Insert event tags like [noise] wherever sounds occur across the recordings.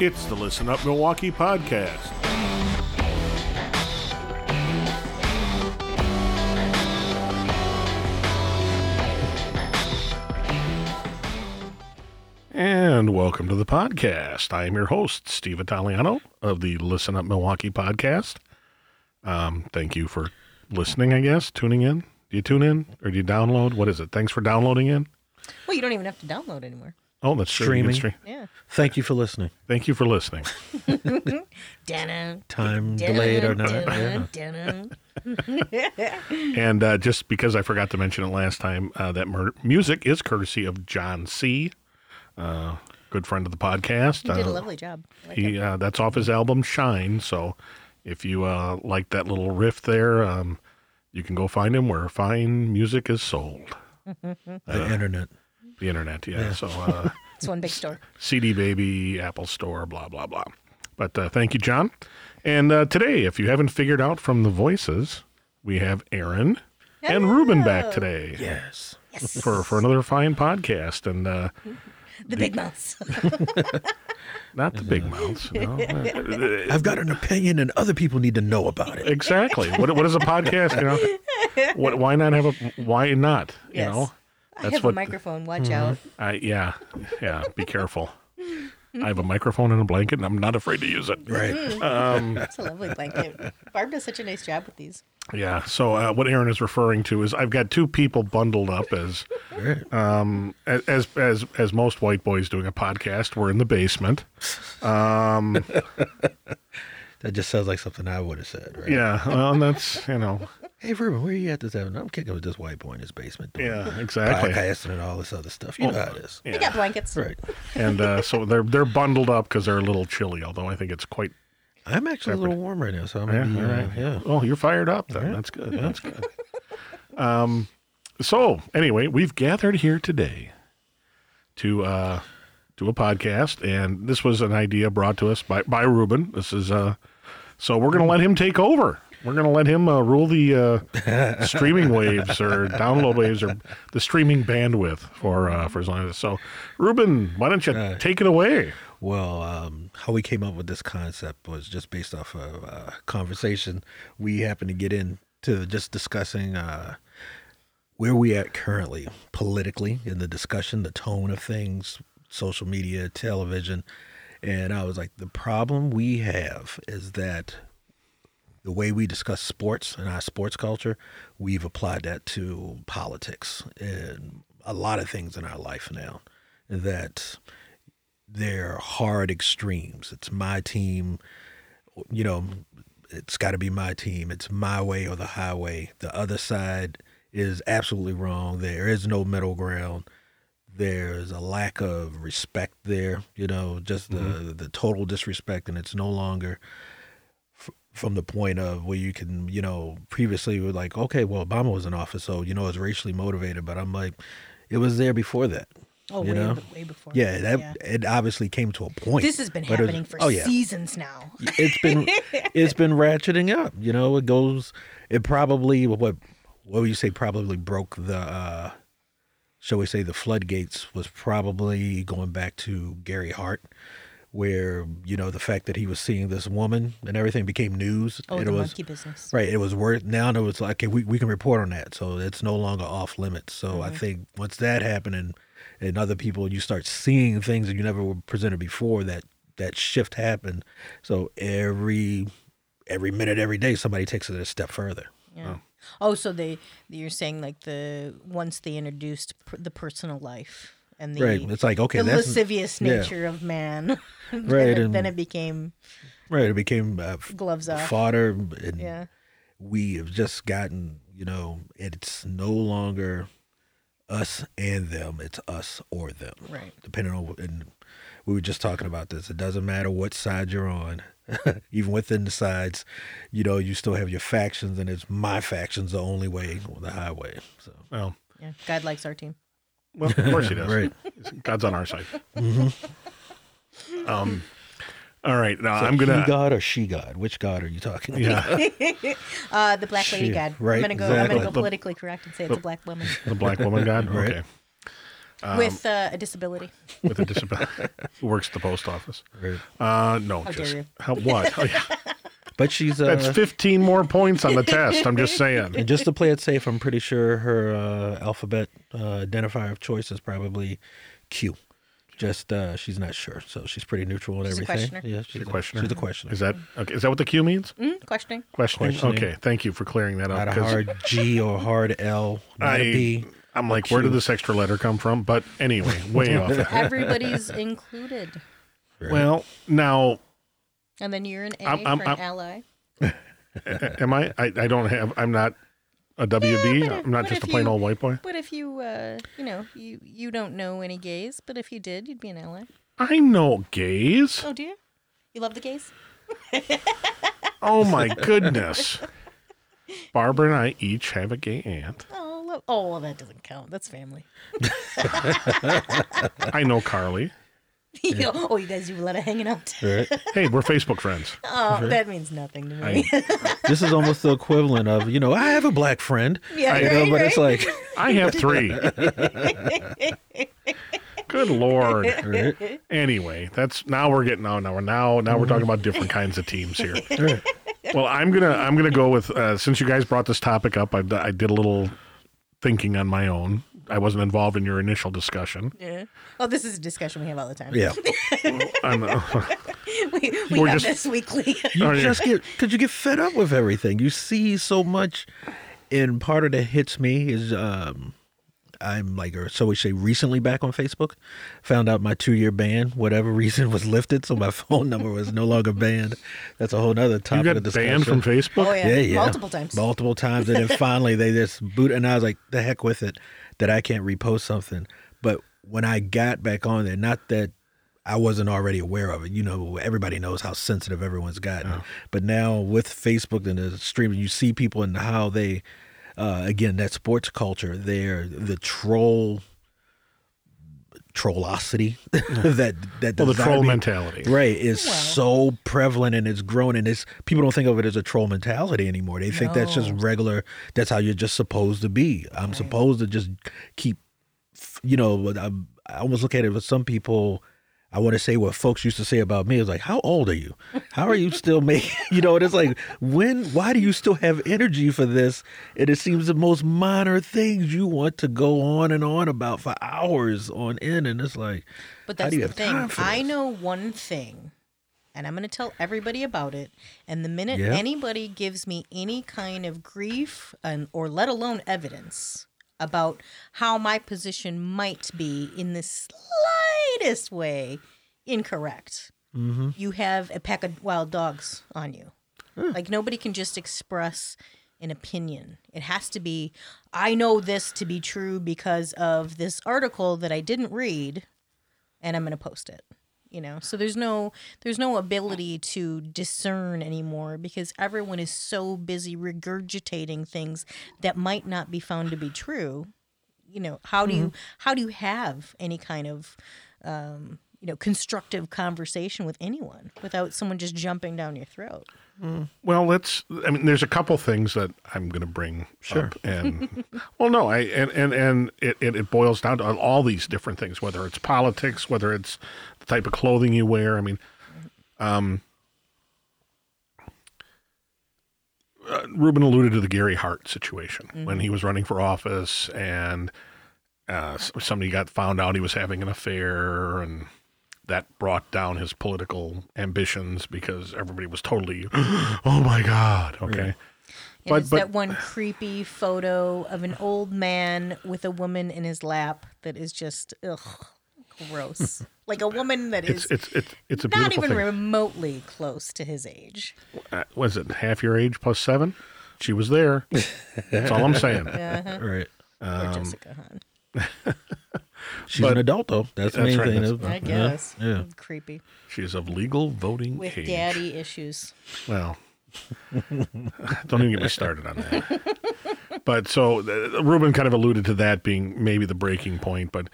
It's the Listen Up Milwaukee podcast. And welcome to the podcast. I am your host, Steve Italiano of the Listen Up Milwaukee podcast. Um, thank you for listening, I guess, tuning in. Do you tune in or do you download? What is it? Thanks for downloading in. Well, you don't even have to download anymore. Oh, that's true. You can Streaming. stream. Yeah. Thank you for listening. Thank you for listening. Dun, [laughs] Time delayed or not. yeah. dun, dun. [laughs] [laughs] And uh, just because I forgot to mention it last time, uh, that mer- music is courtesy of John C., uh, good friend of the podcast. You did a Uh, lovely job. Like he uh, that's off his album Shine. So if you uh, like that little riff there, um, you can go find him where fine music is sold. The internet. The internet, yeah. So [laughs] uh, It's one big store. CD Baby, Apple Store, blah blah blah. But uh, thank you, John. And uh, today, if you haven't figured out from the voices, we have Aaron and Ruben back today. Yes. Yes. [laughs] for for another fine podcast and uh the big mouths. [laughs] not the big mouths you know. Uh, I've got an opinion and other people need to know about it. exactly what what is a podcast you know what why not have a why not you Yes. know I have a microphone. Watch out. i yeah yeah be careful i have a microphone and a blanket and i'm not afraid to use it Right. [laughs] That's a lovely blanket. Barb does such a nice job with these. yeah so uh, what aaron is referring to is i've got two people bundled up as um as as as most white boys doing a podcast we're in the basement [laughs] That just sounds like something I would have said, right? yeah well and that's you know Hey, Ruben, where are you at this afternoon? I'm kicking with this white boy in his basement. doing yeah [laughs] exactly Podcasting and all this other stuff. You know how it is. We got blankets. Right. [laughs] and uh, so they're they're bundled up because they're a little chilly. Although I think it's quite. I'm actually a little warm right now, so I'm Yeah, gonna be, all uh, yeah. Oh, you're fired up. Then that's good. That's good. Um. So anyway, we've gathered here today to uh, do a podcast, and this was an idea brought to us by by Ruben. This is uh, so we're going to let him take over. We're going to let him uh, rule the uh, [laughs] streaming waves or download waves or the streaming bandwidth for uh, for as long as. So, Ruben, why don't you take it away? Well, um, how we came up with this concept was just based off of a conversation we happened to get into just discussing uh, where we at currently politically in the discussion, the tone of things, social media, television. And I was like, the problem we have is that the way we discuss sports and our sports culture, we've applied that to politics and a lot of things in our life now. That they're hard extremes. It's my team, you know, it's got to be my team. It's my way or the highway. The other side is absolutely wrong. There is no middle ground. There's a lack of respect there, you know, just the mm-hmm. the total disrespect, and it's no longer from the point of where you can, you know, previously we were like, okay, well, Obama was in office, so you know it's racially motivated, but I'm like, it was there before that. Oh, You way, know? way before. Yeah, that it obviously came to a point. This has been it was- happening for oh, yeah. seasons now. It's been [laughs] it's been ratcheting up. You know, it goes. It probably what what would you say probably broke the. uh Shall we say the floodgates was probably going back to Gary Hart, where you know the fact that he was seeing this woman and everything became news. Oh, and it was monkey business. right. It was worth now. It was like okay, we we can report on that, so it's no longer off limits. So Mm-hmm. I think once that happened and and other people, you start seeing things that you never were presented before. That that shift happened. So every every minute, every day, somebody takes it a step further. Yeah. Oh, so they you're saying like the once they introduced the personal life and the Right. It's like okay, the that's lascivious yeah. nature of man. [laughs] then, Right, it, and- then it became right. It became uh, gloves off. fodder, and Yeah. we have just gotten you know it's no longer us and them. It's us or them. Right. Depending on and we were just talking about this. It doesn't matter what side you're on. [laughs] Even within the sides, you know, you still have your factions, and it's my faction's the only way or the highway. So Well, Yeah. God likes our team. Well, of course [laughs] he does. Right. God's on our side. Um. All right. Now I'm gonna. he god or she god? Which god are you talking? yeah. [laughs] Uh, the black lady Shit, god. right, I'm gonna go. I'm gonna go politically correct and say it's a black woman. The black woman god. [laughs] Right. Okay. with uh, a disability. with a disability who works at the post office. Right. Uh, no, How dare just you. how what? Oh, yeah. But she's uh, That's 15 more points on the test. I'm just [laughs] saying. and just to play it safe, I'm pretty sure her uh, alphabet uh, identifier of choice is probably Q. Just uh, she's not sure, so she's pretty neutral and She's a everything. questioner. Yeah, she's a questioner. She's a questioner. Is that okay? Is that what the Q means? Mm, questioning. Questioning. Questioning. Okay, thank you for clearing that up. not a 'cause hard G or a hard L, not a I, B. I'm like, where did this extra letter come from? But anyway, way [laughs] off. Everybody's included. Well, now, And then you're an A I'm- I'm- for an I'm- ally. [laughs] am I? I, I don't have. I'm not a WB. but if- I'm not just a plain you- old white boy. But if you, uh, you know, you you don't know any gays, but if you did, you'd be an ally. I know gays. Oh, do you? You love the gays? [laughs] Oh my goodness. Barbara and I each have a gay aunt. Oh, lo- oh, well, that doesn't count. That's family. [laughs] I know Carly. [laughs] oh, you guys do a lot of hanging out. Right? Hey, we're Facebook friends. [laughs] Oh, that means nothing to me. I, this is almost the equivalent of you know I have a black friend. yeah, I You know, right, but it's like [laughs] I have three. Good lord. right? Anyway, that's now we're getting on. Now we're now now we're talking about different kinds of teams here. Right. Well, I'm gonna I'm gonna go with uh, since you guys brought this topic up. I, I did a little thinking on my own. I wasn't involved in your initial discussion. Yeah. Oh, this is a discussion we have all the time. yeah. [laughs] I'm, uh, [laughs] we we We're have just- this weekly. You Oh, just get because you get fed up with everything. You see so much, and part of that hits me is um, I'm like, or so we say, recently back on Facebook. Found out my two year ban, whatever [laughs] reason, was lifted, so my phone number was no longer banned. That's a whole nother you topic got of discussion. banned from Facebook. Oh yeah. Yeah, yeah, multiple times. multiple times, and then finally they just boot, and I was like, the heck with it, that I can't repost something. But when I got back on there, not that I wasn't already aware of it. You know, everybody knows how sensitive everyone's gotten. But now with Facebook and the streaming, you see people and how they, uh, again, that sports culture, they're the troll, trollosity [laughs] that that Well, the troll be- mentality. right is Well. so prevalent and it's grown and it's people don't think of it as a troll mentality anymore. They think that's just regular that's how you're just supposed to be. I'm supposed to just keep you know I, I almost look at it with some people I want to say what folks used to say about me is like, how old are you? How are you still making, [laughs] you know, and it's like, when, why do you still have energy for this? And it seems the most minor things you want to go on and on about for hours on end. And it's like, But that's the thing. I know one thing, and I'm going to tell everybody about it. And the minute anybody gives me any kind of grief, and or let alone evidence about how my position might be in the slightest way incorrect, Mm-hmm. you have a pack of wild dogs on you. Like nobody can just express an opinion. It has to be, I know this to be true because of this article that I didn't read, and I'm going to post it. You know, so there's no there's no ability to discern anymore because everyone is so busy regurgitating things that might not be found to be true. You know, how do you how do you have any kind of um, you know constructive conversation with anyone without someone just jumping down your throat? Well, let's. I mean, there's a couple things that I'm going to bring up, and [laughs] well, no, I and and and it, it it boils down to all these different things, whether it's politics, whether it's the type of clothing you wear. I mean, um, uh, Ruben alluded to the Gary Hart situation when he was running for office, and uh, somebody got found out he was having an affair, and that brought down his political ambitions because everybody was totally, [gasps] oh my god, okay. And But- but- that one creepy photo of an old man with a woman in his lap that is just ugh, gross. [laughs] like a woman that is It's it's it's it's a not even thing. remotely close to his age. uh, was it half your age plus seven? She was there. That's all I'm saying. [laughs] Uh-huh. right. Poor Jessica Hahn. [laughs] She's But- an adult though. That's the main right, thing. that's- I Yeah, guess. Yeah. Creepy. She's of legal voting With age. daddy issues. Well, don't even get me started on that. But so uh, Ruben kind of alluded to that being maybe the breaking point, but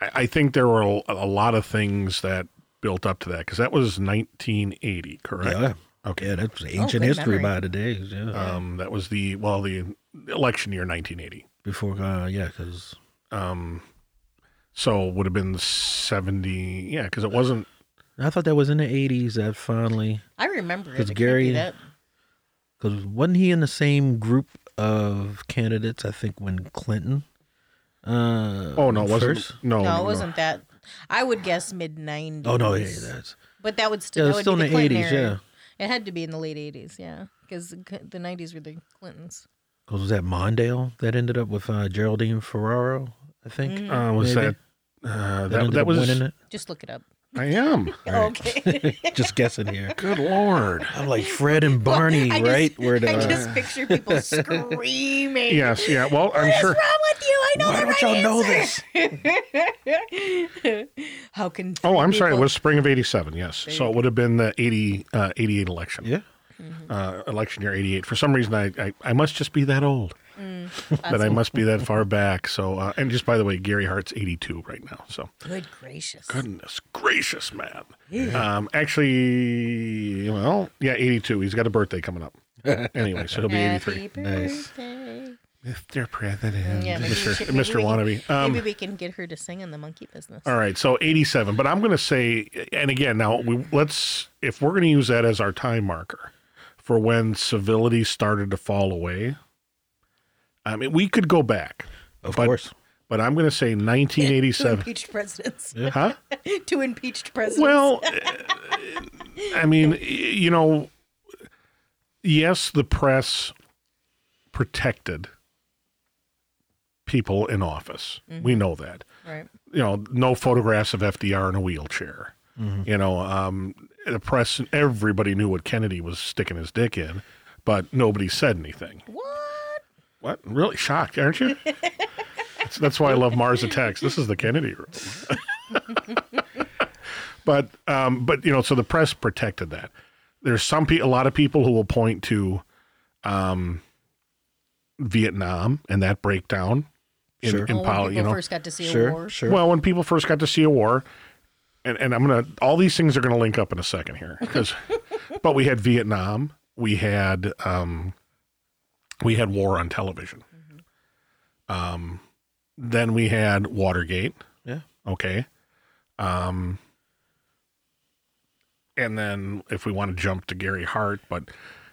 I, I think there were a, a lot of things that built up to that because that was 1980, correct? Yeah. Okay. Yeah, that's ancient good history memory. by the days. Yeah. Um, that was the well, the election year 1980. Before, uh, yeah, because um, So it would have been 70. Yeah, because it wasn't. I thought that was in the eighties that finally I remember it. 'Cause It can't Gary- that. because wasn't he in the same group of candidates? I think when Clinton. Uh, Oh, no, it wasn't. first? No, no, it wasn't that. I would guess mid '90s. Oh no, yeah, that's But that would still it that would still be in the the 80s, era. It had to be in the late '80s, yeah, because the '90s were the Clintons. Because was that Mondale that ended up with uh, Geraldine Ferraro? I think Mm-hmm. Uh, was Maybe. that. Uh, that, that, that was. winning it. Just look it up. I am. [laughs] Okay. [laughs] Just guessing here. Good Lord. I'm like Fred and Barney, I just- right? Where the I just picture people [laughs] screaming. Yes, yeah. Well, I'm What's sure. wrong with you? I know why the don't right y'all know answer. this? How can? Oh, I'm sorry. It was spring of 87, yes. So it would have been the 80, uh, 88 election. Yeah, Uh, election year 88. For some reason, I, I, I must just be that old. That I must be that [laughs] far back. So, uh, and just by the way, Gary Hart's 82 right now. So, Good gracious. goodness gracious, man. Um, actually, well, yeah, 82. He's got a birthday coming up. [laughs] anyway, so he'll be 83. Happy Nice. birthday. Mr. President. Yeah, maybe Mr. should- maybe Mr. we can- Wannabe. Um, Maybe we can get her to sing in the monkey business. All right, so 87. But I'm going to say, and again, now we, let's, if we're going to use that as our time marker for when civility started to fall away, I mean, we could go back, of But- course. but I'm going to say Two 1987. impeached presidents. huh? [laughs] Two impeached presidents. Well, [laughs] I mean, you know, yes, the press protected people in office. We know that. right. you know, no photographs of FDR in a wheelchair. You know, um, the press, everybody knew what Kennedy was sticking his dick in, but nobody said anything. What? What? Really shocked, aren't you? that's, [laughs] that's why I love Mars Attacks. This is the Kennedy room. [laughs] but, um, but you know, so the press protected that. There's some people, a lot of people who will point to um, Vietnam and that breakdown in, Sure. in Oh, when people you know, first got to see a war. sure. well, when people first got to see a war, and, and I'm gonna all these things are gonna link up in a second here because, [laughs] but we had Vietnam, we had um, we had war on television, um, then we had Watergate, yeah. okay, um, and then if we want to jump to Gary Hart, but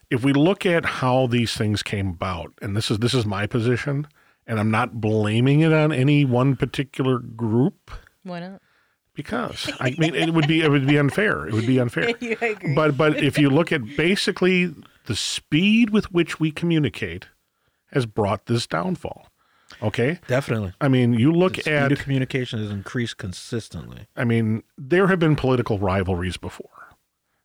if we look at how these things came about, and this is this is my position, and I'm not blaming it on any one particular group Why not? because I mean it would be it would be unfair. It would be [laughs] unfair. Yeah, I agree. But but if you look at basically the speed with which we communicate has brought this downfall. Okay? Definitely. I mean, you look The speed at of communication has increased consistently. I mean, there have been political rivalries before.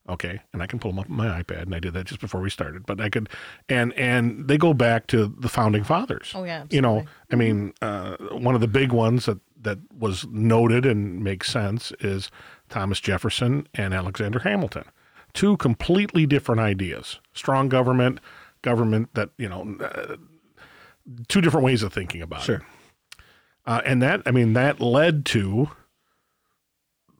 Okay, and I can pull them up on my iPad, and I did that just before we started. But I could, and and they go back to the founding fathers. Oh, yeah, Absolutely. you know. I mean, uh, one of the big ones that that was noted and makes sense is Thomas Jefferson and Alexander Hamilton, two completely different ideas: strong government, government that you know, uh, two different ways of thinking about it. Uh, and that, I mean, that led to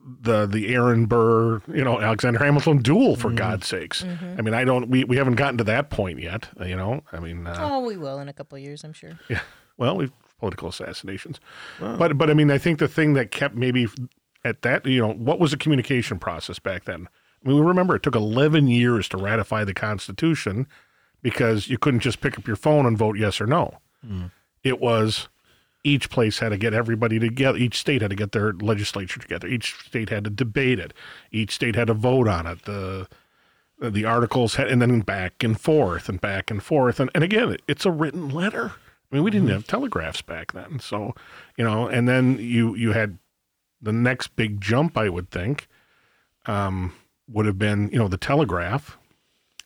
the the Aaron Burr, you know, Alexander Hamilton duel for God's sakes. I mean, I don't, we, we haven't gotten to that point yet, you know. I mean, uh, oh, we will in a couple of years, I'm sure. yeah. Well, we've political assassinations, but but I mean, I think the thing that kept maybe at that, you know, what was the communication process back then? I mean, we remember it took eleven years to ratify the Constitution because you couldn't just pick up your phone and vote yes or no. It was each place had to get everybody together. Each state had to get their legislature together. Each state had to debate it. Each state had to vote on it. The the articles had, and then back and forth and back and forth. And, and again, it's a written letter. I mean, we didn't have telegraphs back then. So, you know, and then you, you had the next big jump, I would think, um, would have been, you know, the telegraph.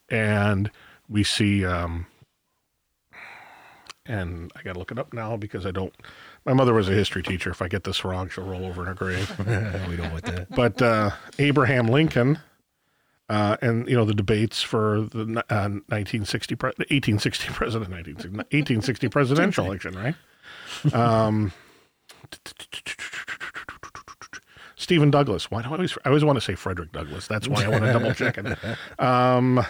And we see, um, and I got to look it up now because I don't, my mother was a history teacher. If I get this wrong, she'll roll over in her grave [laughs] we don't want that. but uh, Abraham Lincoln uh, and you know the debates for the uh, 1960 pre- 1860 president 1960 1860 presidential election, right? Um, [laughs] Stephen Douglas. Why do I always I always want to say Frederick Douglass? That's why I want to double check it. Um,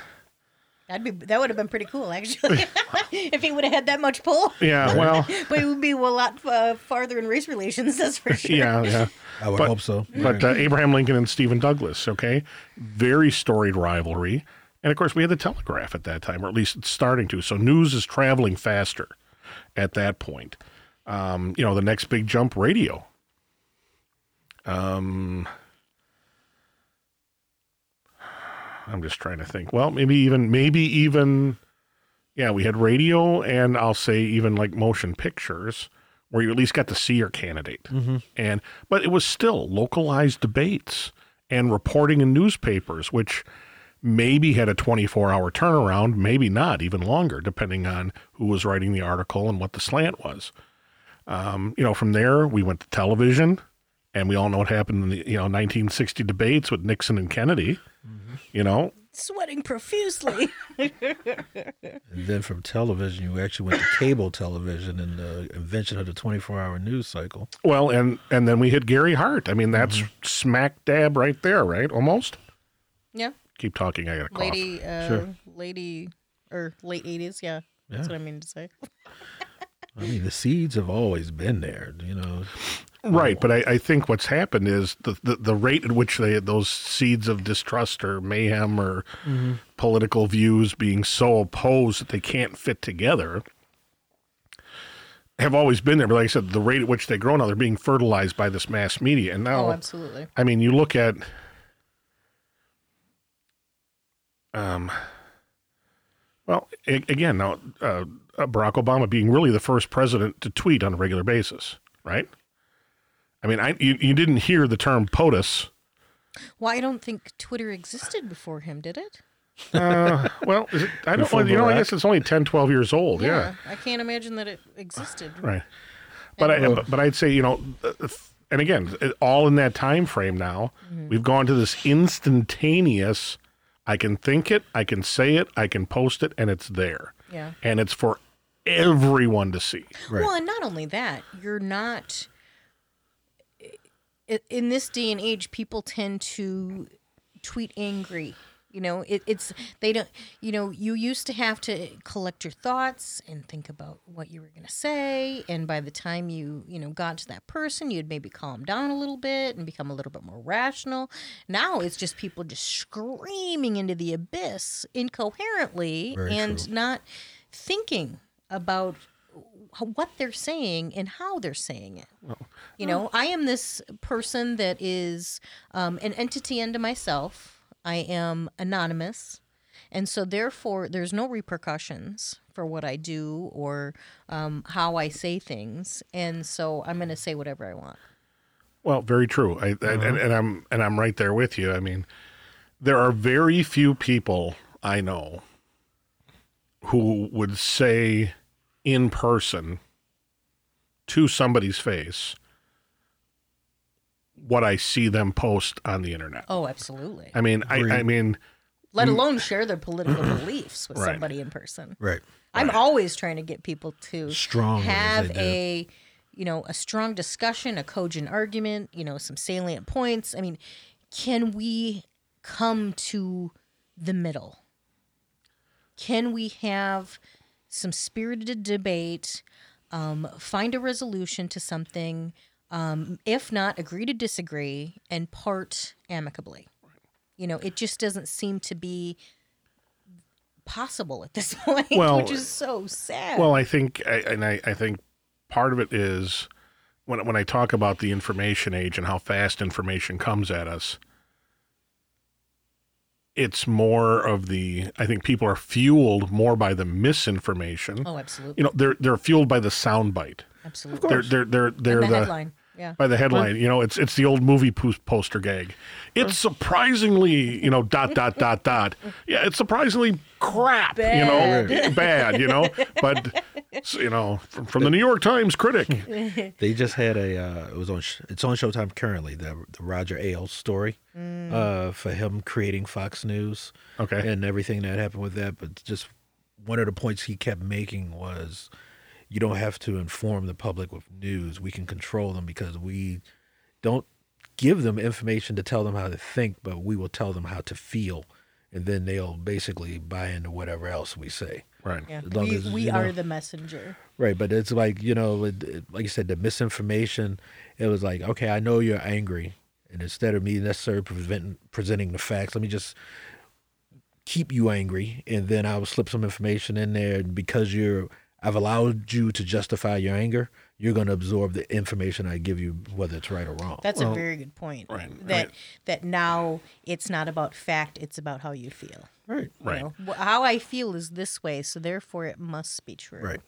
That'd be that would have been pretty cool actually, [laughs] if he would have had that much pull. Yeah, well, [laughs] But it would be a lot uh, farther in race relations. [laughs] That's for sure. yeah, yeah. I would But- hope so. But uh, Abraham Lincoln and Stephen Douglas, okay, very storied rivalry, and of course we had the telegraph at that time, or at least it's starting to. So news is traveling faster at that point. Um, you know, the next big jump, radio. Um, I'm just trying to think. Well, maybe even, maybe even, yeah, we had radio, and I'll say even like motion pictures, where you at least got to see your candidate. And but it was still localized debates and reporting in newspapers, which maybe had a 24 hour turnaround, maybe not, even longer, depending on who was writing the article and what the slant was. Um, you know, from there we went to television, and we all know what happened in the you know 1960 debates with Nixon and Kennedy. You know, Sweating profusely. [laughs] And then from television, you actually went to cable television and the invention of the 24 hour news cycle. well, and and then we hit Gary Hart. I mean, that's smack dab right there, right? Almost. yeah, Keep talking. I got a cough. lady, uh, Sure. lady, or late eighties. Yeah, that's Yeah. what I mean to say. I mean, the seeds have always been there, you know. Right, but I, I think what's happened is the, the, the rate at which they those seeds of distrust or mayhem or political views being so opposed that they can't fit together have always been there. But like I said, the rate at which they grow now, they're being fertilized by this mass media. And now, Oh, absolutely. I mean, you look at, um, well, a- again, now uh, uh, Barack Obama being really the first president to tweet on a regular basis, right? I mean, I you, you didn't hear the term POTUS. Well, I don't think Twitter existed before him, did it? Uh, well, is it, I don't Before know. You know, I guess it's only 10, 12 years old. Yeah, I can't imagine that it existed. right. But I, but, but I'd say you know, uh, and again, all in that time frame now, we've gone to this instantaneous. I can think it, I can say it, I can post it, and it's there, Yeah. and it's for everyone to see. Right. Well, and not only that, you're not. In this day and age, people tend to tweet angry. You know, it, it's they don't. You know, you used to have to collect your thoughts and think about what you were going to say, and by the time you you know got to that person, you'd maybe calm down a little bit and become a little bit more rational. Now it's just people just screaming into the abyss incoherently Very and true. not thinking about what they're saying and how they're saying it. you know, I am this person that is um, an entity unto myself. I am anonymous. And so, therefore, there's no repercussions for what I do or um, how I say things. And so, I'm going to say whatever I want. Well, very true. I, I, and, and I'm and I'm right there with you. I mean, there are very few people I know who would say in person to somebody's face what I see them post on the internet. Oh, absolutely. I mean, I, I mean, Let alone share their political [clears throat] beliefs with Right. somebody in person. Right. I'm always trying to get people to Strong have a you know a strong discussion, a cogent argument, you know, some salient points. I mean, can we come to the middle? Can we have some spirited debate, um, find a resolution to something, um, if not agree to disagree, and part amicably? You know, it just doesn't seem to be possible at this [laughs] point, Well, which is so sad. Well, I think, I, and I, I think part of it is when when I talk about the information age and how fast information comes at us. It's more of the. I think people are fueled more by the misinformation. oh, absolutely, You know, they're they're fueled by the soundbite. absolutely. They're they're they're they're And the, the, headline, yeah. by the headline. You know, it's it's the old movie po- poster gag. It's surprisingly, you know, dot dot dot dot. Yeah, it's surprisingly crap. You know, [laughs] bad. You know, but you know, from, from the New York Times critic. [laughs] They just had a. Uh, it was on. It's on Showtime currently. The the Roger Ailes story, uh, for him creating Fox News. Okay. And everything that happened with that, but just one of the points he kept making was, you don't have to inform the public with news. We can control them because we don't give them information to tell them how to think, but we will tell them how to feel. and then they'll basically buy into whatever else we say. Right. Yeah. As long We, as, we you are know- the messenger. Right, but it's like you know, it, it- like you said, the misinformation. It was like, okay, I know you're angry, and instead of me necessarily prevent, presenting the facts, let me just keep you angry, and then I will slip some information in there and because you're. I've allowed you to justify your anger. You're going to absorb the information I give you, whether it's right or wrong. That's Well, a very good point. right, That right. that now it's not about fact; it's about how you feel. right, You Right. know, how I feel is this way, so therefore it must be true. right.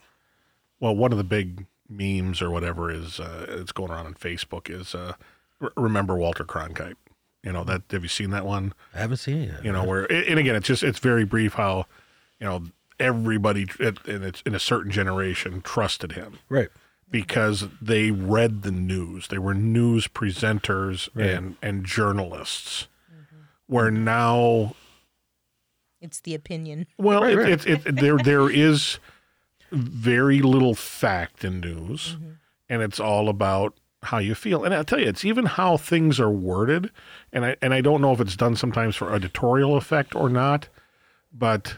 Well, one of the big memes or whatever is uh, it's going around on Facebook is uh, r- remember Walter Cronkite. You know that have you seen that one? I haven't seen it. Yet. You know where and again it's just it's very brief how you know everybody at- in it's in a certain generation trusted him right, because they read the news. They were news presenters Right. and and journalists. Mm-hmm. Where now It's the opinion. Well, Right, it, right. It, it, there there is very little fact in news, mm-hmm. and it's all about how you feel. And I'll tell you, it's even how things are worded, and I and I don't know if it's done sometimes for editorial effect or not, but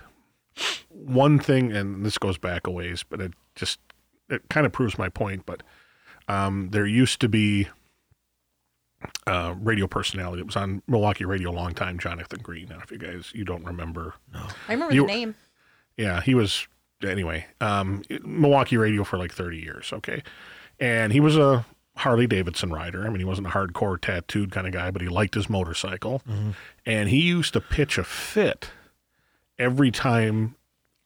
one thing, and this goes back a ways, but it just it kind of proves my point. But um, there used to be a radio personality that was on Milwaukee radio a long time, Jonathan Green. Now, if you guys you don't remember, I remember You- the name. yeah, he was anyway. Um, Milwaukee radio for like thirty years. Okay, and he was a Harley Davidson rider. I mean, he wasn't a hardcore tattooed kind of guy, but he liked his motorcycle, and he used to pitch a fit every time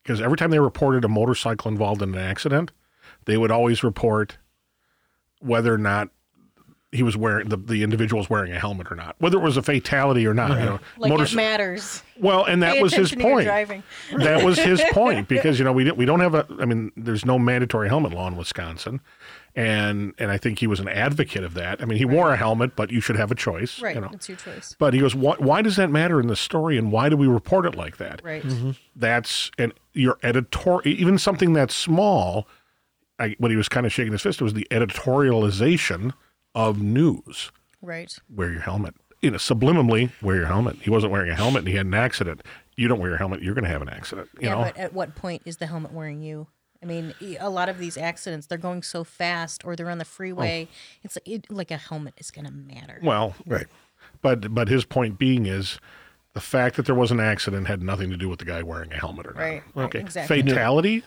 because every time they reported a motorcycle involved in an accident, they would always report whether or not he was wearing the, the individual was wearing a helmet or not, whether it was a fatality or not. You uh-huh. know, Like motorcy- it matters. well, and that Pay was his attention to your point driving. that was his [laughs] point because you know we don't, we don't have a I mean there's no mandatory helmet law in Wisconsin, and and I think he was an advocate of that. I mean he wore a helmet, but you should have a choice, Right. You know. It's your choice. But he goes, why, why does that matter in the story, and why do we report it like that? Right. Mm-hmm. That's and your editor, even something that's small. I, what he was kind of shaking his fist it was the editorialization of news. Right. Wear your helmet. You know, subliminally wear your helmet. He wasn't wearing a helmet, and he had an accident. You don't wear your helmet, you're going to have an accident. You yeah, know, but at what point is the helmet wearing you? I mean, a lot of these accidents, they're going so fast or they're on the freeway. Oh. It's like, it, like a helmet is going to matter. Well, right. but but his point being is the fact that there was an accident had nothing to do with the guy wearing a helmet or not. Right, right, Okay. exactly. Fatality.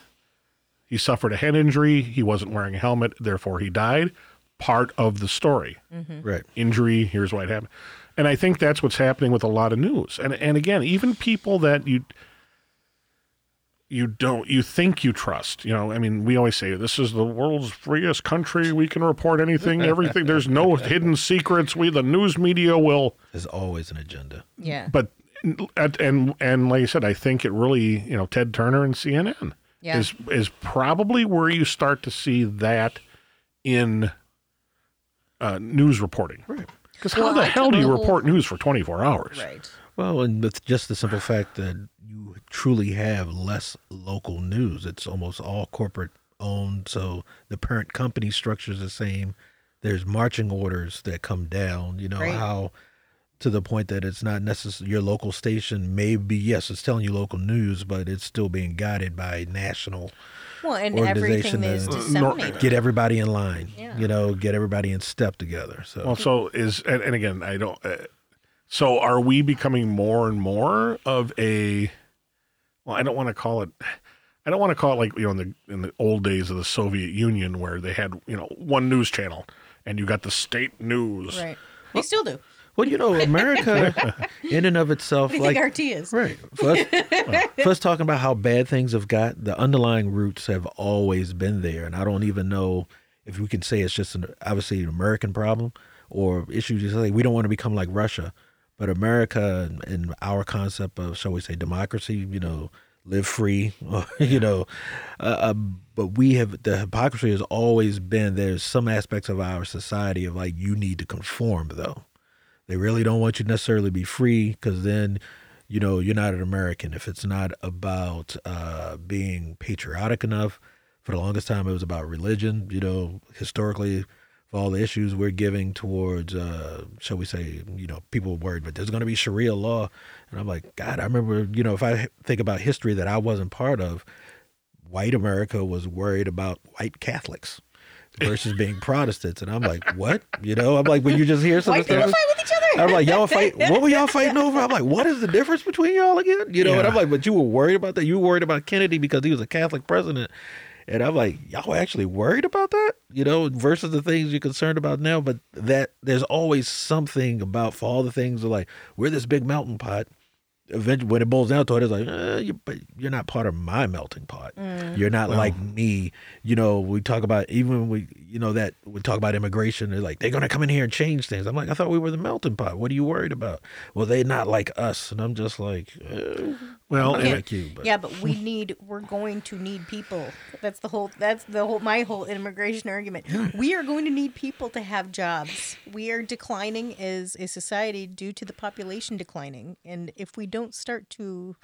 He suffered a head injury. He wasn't wearing a helmet, therefore he died. Part of the story. Mm-hmm. Right. Injury. Here's why it happened. And I think that's what's happening with a lot of news. And and again, even people that you you don't you think you trust you know i mean we always say this is the world's freest country we can report anything everything there's no [laughs] hidden secrets we the news media will There's always an agenda. Yeah. but and and, and like I said, I think it really you know Ted Turner and CNN Yeah. is is probably where you start to see that in uh, news reporting. Right. Because how the I hell do you the whole- report news for twenty four hours? right. Well, and with just the simple fact that you truly have less local news, it's almost all corporate owned. So the parent company structure is the same. There's marching orders that come down. You know Right. how to the point that it's not necessarily your local station may be yes, it's telling you local news, but it's still being guided by national. Well, and Organization everything is disseminated. Get everybody in line. Yeah. You know, get everybody in step together. So Well, so is and, and again, I don't. Uh, so are we becoming more and more of a? Well, I don't want to call it. I don't want to call it like you know in the in the old days of the Soviet Union where they had you know one news channel and you got the state news. Right. They still do. well, you know, America [laughs] in and of itself, What do you like think RT is? Right. First, [laughs] first talking about how bad things have got, the underlying roots have always been there. And I don't even know if we can say it's just an, obviously an American problem or issues. Just like we don't want to become like Russia, but America and, our concept of, shall we say, democracy, you know, live free, [laughs] or, you know, uh, uh, but we have, the hypocrisy has always been there's some aspects of our society of like, you need to conform though. They really don't want you to necessarily be free because then, you know, you're not an American. If it's not about uh, being patriotic enough, for the longest time it was about religion. You know, historically, for all the issues we're giving towards, uh, shall we say, you know, people worried, but there's going to be Sharia law. And I'm like, God, I remember, you know, if I think about history that I wasn't part of, white America was worried about white Catholics versus being [laughs] Protestants. And I'm like, what? You know, I'm like, when you just hear some Why of do the you stuff. fight with each other? I'm like, y'all fight. [laughs] What were y'all fighting over? I'm like, what is the difference between y'all again? You know, and I'm like, but you were worried about that. You were worried about Kennedy because he was a Catholic president. And I'm like, y'all were actually worried about that, you know, versus the things you're concerned about now. But that there's always something about for all the things are like, we're this big melting pot. Eventually, when it boils down to it, it's like, eh, you, but you're not part of my melting pot. You're not like me. You know, we talk about even when we, you know, that we talk about immigration. They're like, they're gonna come in here and change things. I'm like, I thought we were the melting pot. What are you worried about? Well, they're not like us, and I'm just like, eh, Well, I'm and- not like you. But Yeah, but we need we're going to need people. That's the whole that's the whole my whole immigration argument. We are going to need people to have jobs. We are declining as a society due to the population declining. And if we don't start to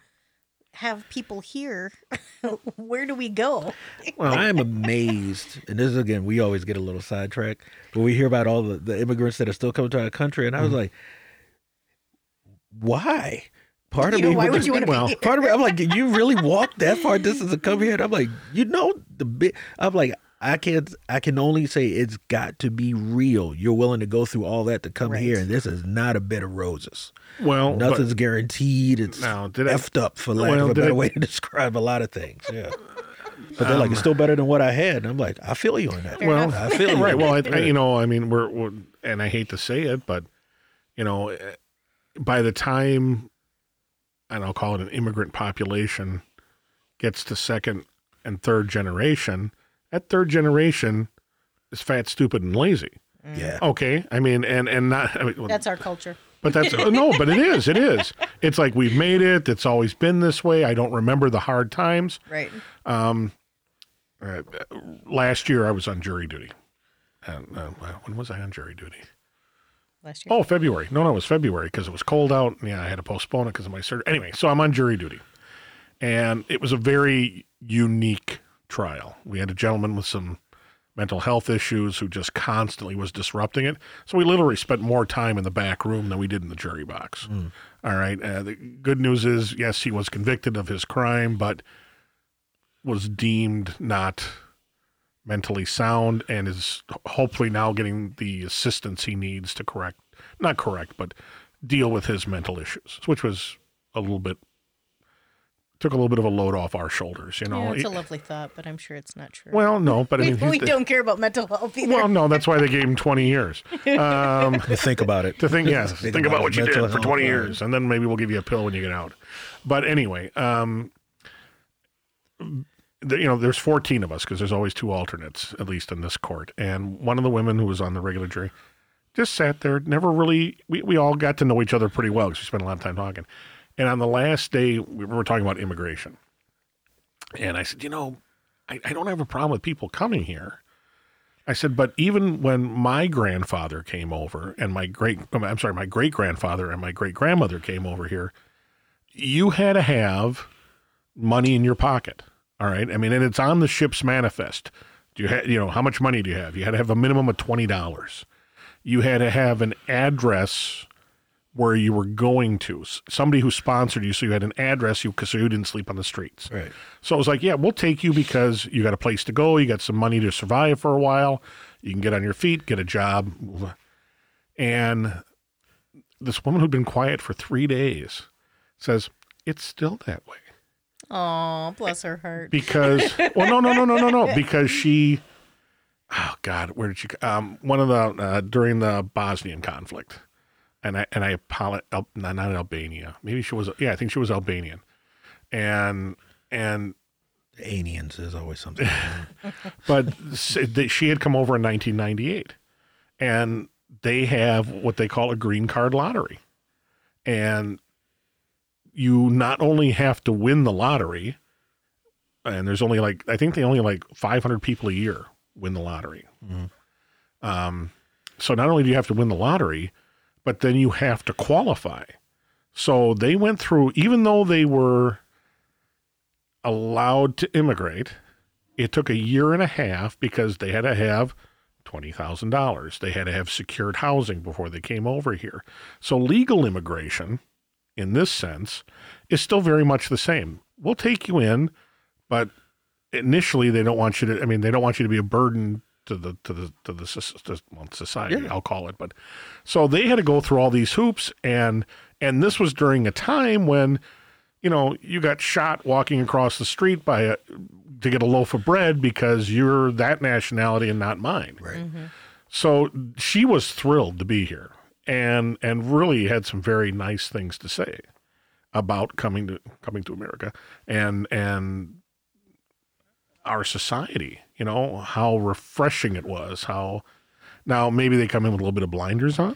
have people here, [laughs] where do we go? [laughs] well, I am amazed, and this is again, we always get a little sidetracked, but we hear about all the, the immigrants that are still coming to our country, and I was mm-hmm. like, why? Part of Yeah, me, why would you wanna be well, here? part of me, I'm like, you really walked that far distance to come here? And I'm like, you know, the bit. I'm like, I can't. I can only say it's got to be real. You're willing to go through all that to come Right. here, and this is not a bed of roses. well, but- Nothing's guaranteed. It's Now, did I- effed up, for lack Well, of a better I- way to [laughs] describe a lot of things. Yeah. But they're like, Um, it's still better than what I had. And I'm like, I feel you on that. Well, I feel you. [laughs] right. Well, I. I, you know, I mean, we're, we're, and I hate to say it, but you know, eh, by the time, and I'll call it an immigrant population, gets to second and third generation, that third generation is fat, stupid, and lazy. yeah. Okay, I mean, and and not. I mean, That's our culture. but that's uh, no, but it is. It is. It's like we've made it. It's always been this way. I don't remember the hard times. Right. Uh, last year, I was on jury duty. And, uh, when was I on jury duty? Last year. Oh, February. No, no, it was February because it was cold out. Yeah, I had to postpone it because of my surgery. Anyway, so I'm on jury duty. And it was a very unique trial. We had a gentleman with some mental health issues who just constantly was disrupting it. So we literally spent more time in the back room than we did in the jury box. All right. Uh, the good news is, yes, he was convicted of his crime, but was deemed not mentally sound and is hopefully now getting the assistance he needs to correct, not correct, but deal with his mental issues, which was a little bit, took a little bit of a load off our shoulders, you know. yeah, it's a lovely thought, but I'm sure it's not true. well, no, but I we, mean, he's we the- don't care about mental health either. well, no, that's why they gave him 20 years. [laughs] Um, To think about it. to think, yes, think, Think about, about what you did for health, 20 right. years, and then maybe we'll give you a pill when you get out. But anyway, um, the, you know, there's 14 of us because there's always two alternates, at least in this court. And one of the women who was on the regular jury just sat there, never really, we, we all got to know each other pretty well because we spent a lot of time talking. And on the last day, we were talking about immigration. And I said, you know, I, I don't have a problem with people coming here. I said, but even when my grandfather came over and my great, oh, I'm sorry, my great grandfather and my great grandmother came over here, you had to have money in your pocket. All right. I mean, and it's on the ship's manifest. Do you have, you know, how much money do you have? You had to have a minimum of $20. You had to have an address where you were going to, somebody who sponsored you. So you had an address you, so you didn't sleep on the streets. Right. So it was like, yeah, we'll take you because you got a place to go, you got some money to survive for a while, you can get on your feet, get a job. And this woman who'd been quiet for three days says, It's still that way. Oh, bless her heart. Because well, no, no, no, no, no, no. [laughs] Because she oh God, where did she um one of the uh, during the Bosnian conflict. And I and I apologize Al, not, not Albania. Maybe she was yeah, I think she was Albanian. And and Aliens is always something. [laughs] but she had come over in 1998 and they have what they call a green card lottery and you not only have to win the lottery and there's only like i think they only like 500 people a year win the lottery um, so not only do you have to win the lottery but then you have to qualify so they went through even though they were allowed to immigrate it took a year and a half because they had to have $20,000. They had to have secured housing before they came over here. So legal immigration, in this sense, is still very much the same. We'll take you in, but initially they don't want you to. I mean, they don't want you to be a burden to the to the to the soc- to, well, society. Yeah. I'll call it. But so they had to go through all these hoops, and and this was during a time when, you know, you got shot walking across the street by a to get a loaf of bread because you're that nationality and not mine. Right. Mm-hmm. So she was thrilled to be here and and really had some very nice things to say about coming to coming to America and and our society, you know, how refreshing it was, how now maybe they come in with a little bit of blinders on.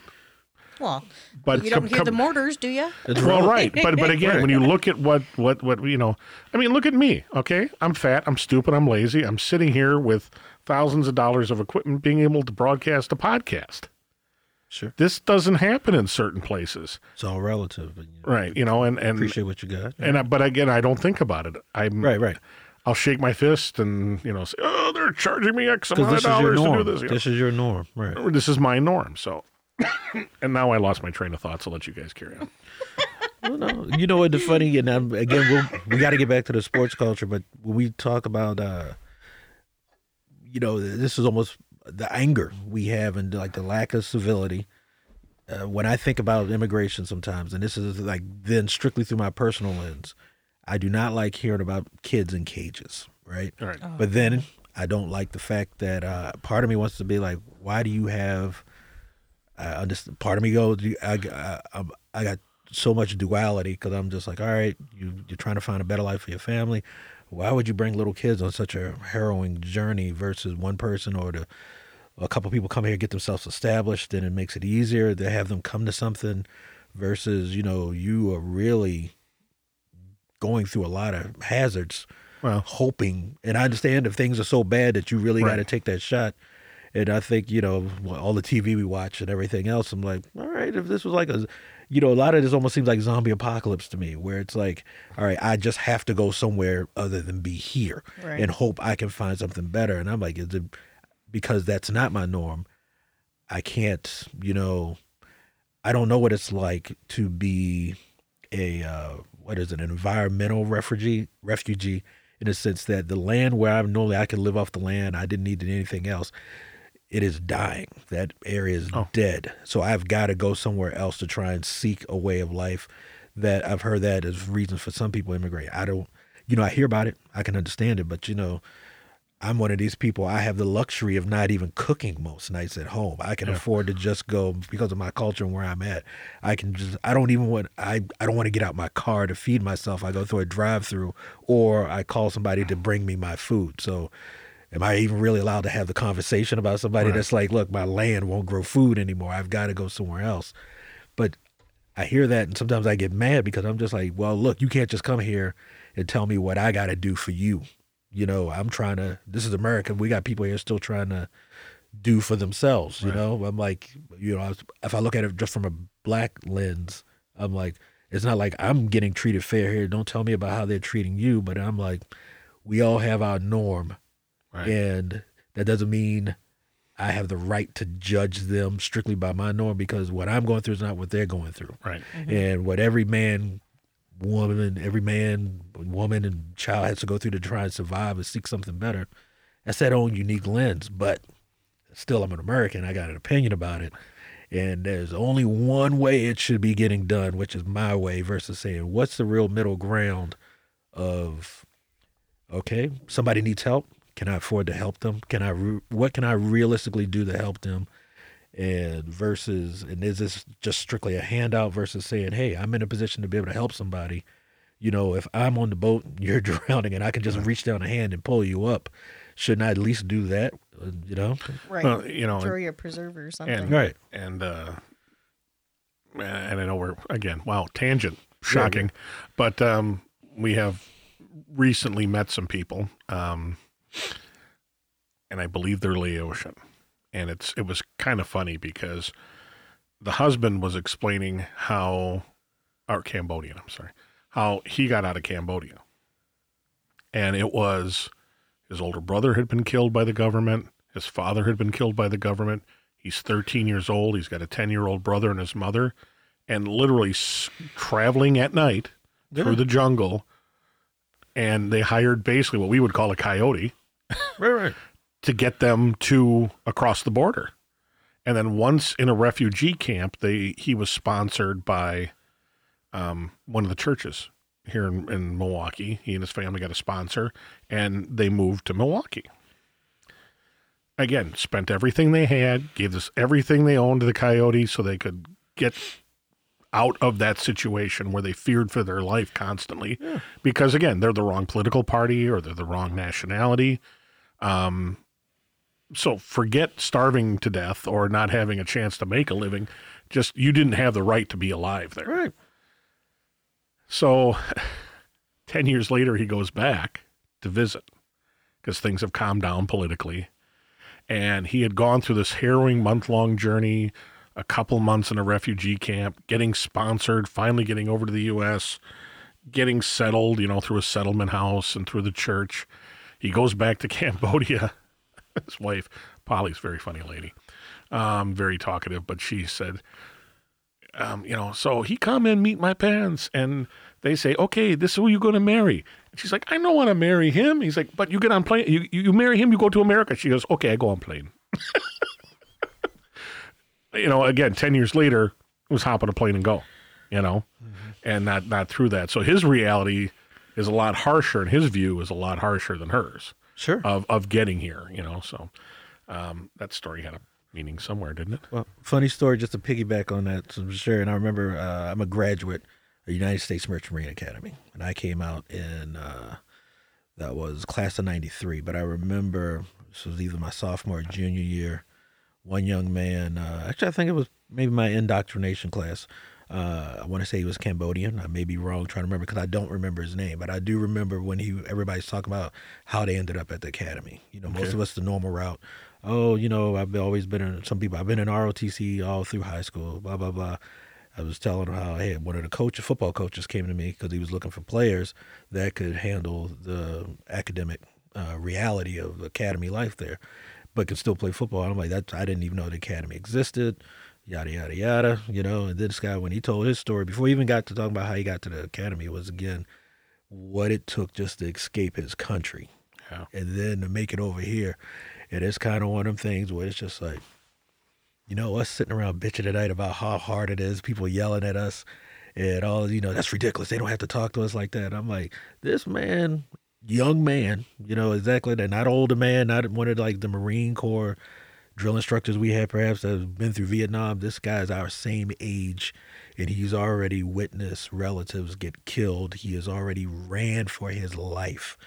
Well, But you don't com- hear com- the mortars, do you? It's well, right. right, but but again, when you [laughs] look at what what what you know, I mean, look at me. Okay, I'm fat, I'm stupid, I'm lazy. I'm sitting here with thousands of dollars of equipment, being able to broadcast a podcast. Sure. This doesn't happen in certain places, It's all relative. And, you know, right? You know, and and Appreciate what you got. and I, but again, I don't think about it. I'm right, right. I'll shake my fist and you know say, "Oh, they're charging me X amount of dollars to do this." you know. This is your norm. Right. This is my norm. So, [coughs] and now I lost my train of thought. So let you guys carry on. [laughs] Well, no, you know what the funny and I'm, again we'll, we got to get back to the sports culture, but when we talk about uh, you know this is almost the anger we have and like the lack of civility. Uh, when I think about immigration, sometimes, and this is like then strictly through my personal lens, I do not like hearing about kids in cages, right? All right. But then I don't like the fact that uh, part of me wants to be like, why do you have? I understand. Part of me goes, I, I, I got so much duality because I'm just like, all right, you you're trying to find a better life for your family. Why would you bring little kids on such a harrowing journey versus one person or the a couple people come here get themselves established, then it makes it easier to have them come to something versus you know you are really going through a lot of hazards Well, hoping. And i understand if things are so bad that you really got to take that shot. And i think you know all the tv we watch and everything else i'm like all right if this was like a you know a lot of this almost seems like zombie apocalypse to me where it's like all right i just have to go somewhere other than be here Right. and hope i can find something better. And i'm like is it because that's not my norm i can't you know i don't know what it's like to be a uh, what is it, an environmental refugee refugee in the sense that the land where I'm normally I could live off the land, I didn't need anything else. It is dying. That area is Oh. dead. So I've got to go somewhere else to try and seek a way of life. That I've heard that as reasons for some people immigrate. I don't, you know, I hear about it, I can understand it, but you know, I'm one of these people. I have the luxury of not even cooking most nights at home. I can afford to just go because of my culture and where I'm at. I can just. I don't even want. I. I don't want to get out my car to feed myself. I go through a drive-through, or I call somebody to bring me my food. So, am I even really allowed to have the conversation about somebody Right. that's like, look, my land won't grow food anymore. I've got to go somewhere else. But I hear that, and sometimes I get mad because I'm just like, well, look, you can't just come here and tell me what I got to do for you. You know, I'm trying to. This is America. We got people here still trying to do for themselves. You Right. know, I'm like, you know, I was- if I look at it just from a black lens, I'm like, it's not like I'm getting treated fair here. Don't tell me about how they're treating you, but I'm like, we all have our norm, Right. and that doesn't mean I have the right to judge them strictly by my norm because what I'm going through is not what they're going through Right. Mm-hmm. and what every man, woman, and every man, woman, and child has to go through to try and survive and seek something better. That's that own unique lens, but still, I'm an American. I got an opinion about it, and there's only one way it should be getting done, which is my way, versus saying what's the real middle ground of okay, somebody needs help. Can I afford to help them? Can I? Re- what can I realistically do to help them? And versus and is this just strictly a handout versus saying hey i'm in a position to be able to help somebody you know if i'm on the boat [laughs] you're drowning and i can just reach down a hand and pull you up shouldn't i at least do that Uh, you know Right. Well, you know, Throw your preserver or something. and Right. and uh, and I know we're again, wow, tangent, shocking, but um, we have recently met some people, um, and I believe they're Laotian, and it's it was kind of funny because the husband was explaining how, or Cambodian, I'm sorry, how he got out of Cambodia, and it was his older brother had been killed by the government. His father had been killed by the government. He's 13 years old. He's got a 10 year old brother and his mother, and literally s- traveling at night through the jungle. And they hired basically what we would call a coyote Right, right. To get them to across the border. And then once in a refugee camp, they he was sponsored by um, one of the churches here in, in Milwaukee. He and his family got a sponsor, and they moved to Milwaukee. Again, spent everything they had, gave this everything they owned to the Coyotes so they could get out of that situation where they feared for their life constantly. Because again, they're the wrong political party or they're the wrong nationality. Um, so forget starving to death or not having a chance to make a living. Just you didn't have the right to be alive there. Right. So [laughs] 10 years later, he goes back to visit because things have calmed down politically. And he had gone through this harrowing month long journey, a couple months in a refugee camp, getting sponsored, finally getting over to the U.S., getting settled, you know, through a settlement house and through the church. He goes back to [laughs] Cambodia. [laughs] His wife, Polly's a very funny lady, um, very talkative, but she said, um, you know, so he come and meet my parents and they say, okay, this is who you're going to marry. And she's like, I don't want to marry him. He's like, but you get on plane, you, you marry him, you go to America. She goes, okay, I go on plane. [laughs] you know, again, 10 years later, it was hop on a plane and go, you know, and not, not through that. So his reality is a lot harsher and his view is a lot harsher than hers Sure. of, of getting here, you know, so um, that story had a meaning somewhere, didn't it? Well, funny story just to piggyback on that, so sure. And I remember uh, I'm a graduate of United States Merchant Marine Academy, and I came out in uh, that was class of '93. But I remember this was either my sophomore or junior year. One young man, uh, actually, I think it was maybe my indoctrination class. Uh, I want to say he was Cambodian. I may be wrong, trying to remember because I don't remember his name, but I do remember when he everybody's talking about how they ended up at the academy. You know, most of us the normal route. Oh, you know, I've always been in some people. I've been in ROTC all through high school. Blah blah blah. I was telling him how hey, one of the coaches, football coaches, came to me because he was looking for players that could handle the academic uh, reality of academy life there, but could still play football. And I'm like, that I didn't even know the academy existed. Yada yada yada, you know. And this guy, when he told his story, before he even got to talking about how he got to the academy, was again what it took just to escape his country Yeah. and then to make it over here. And it's kind of one of them things where it's just like, you know, us sitting around bitching tonight about how hard it is, people yelling at us and all, you know, that's ridiculous. They don't have to talk to us like that. I'm like, this man, young man, you know, exactly that, not older man, not one of like the Marine Corps drill instructors we had perhaps that have been through Vietnam. This guy's our same age and he's already witnessed relatives get killed. He has already ran for his life.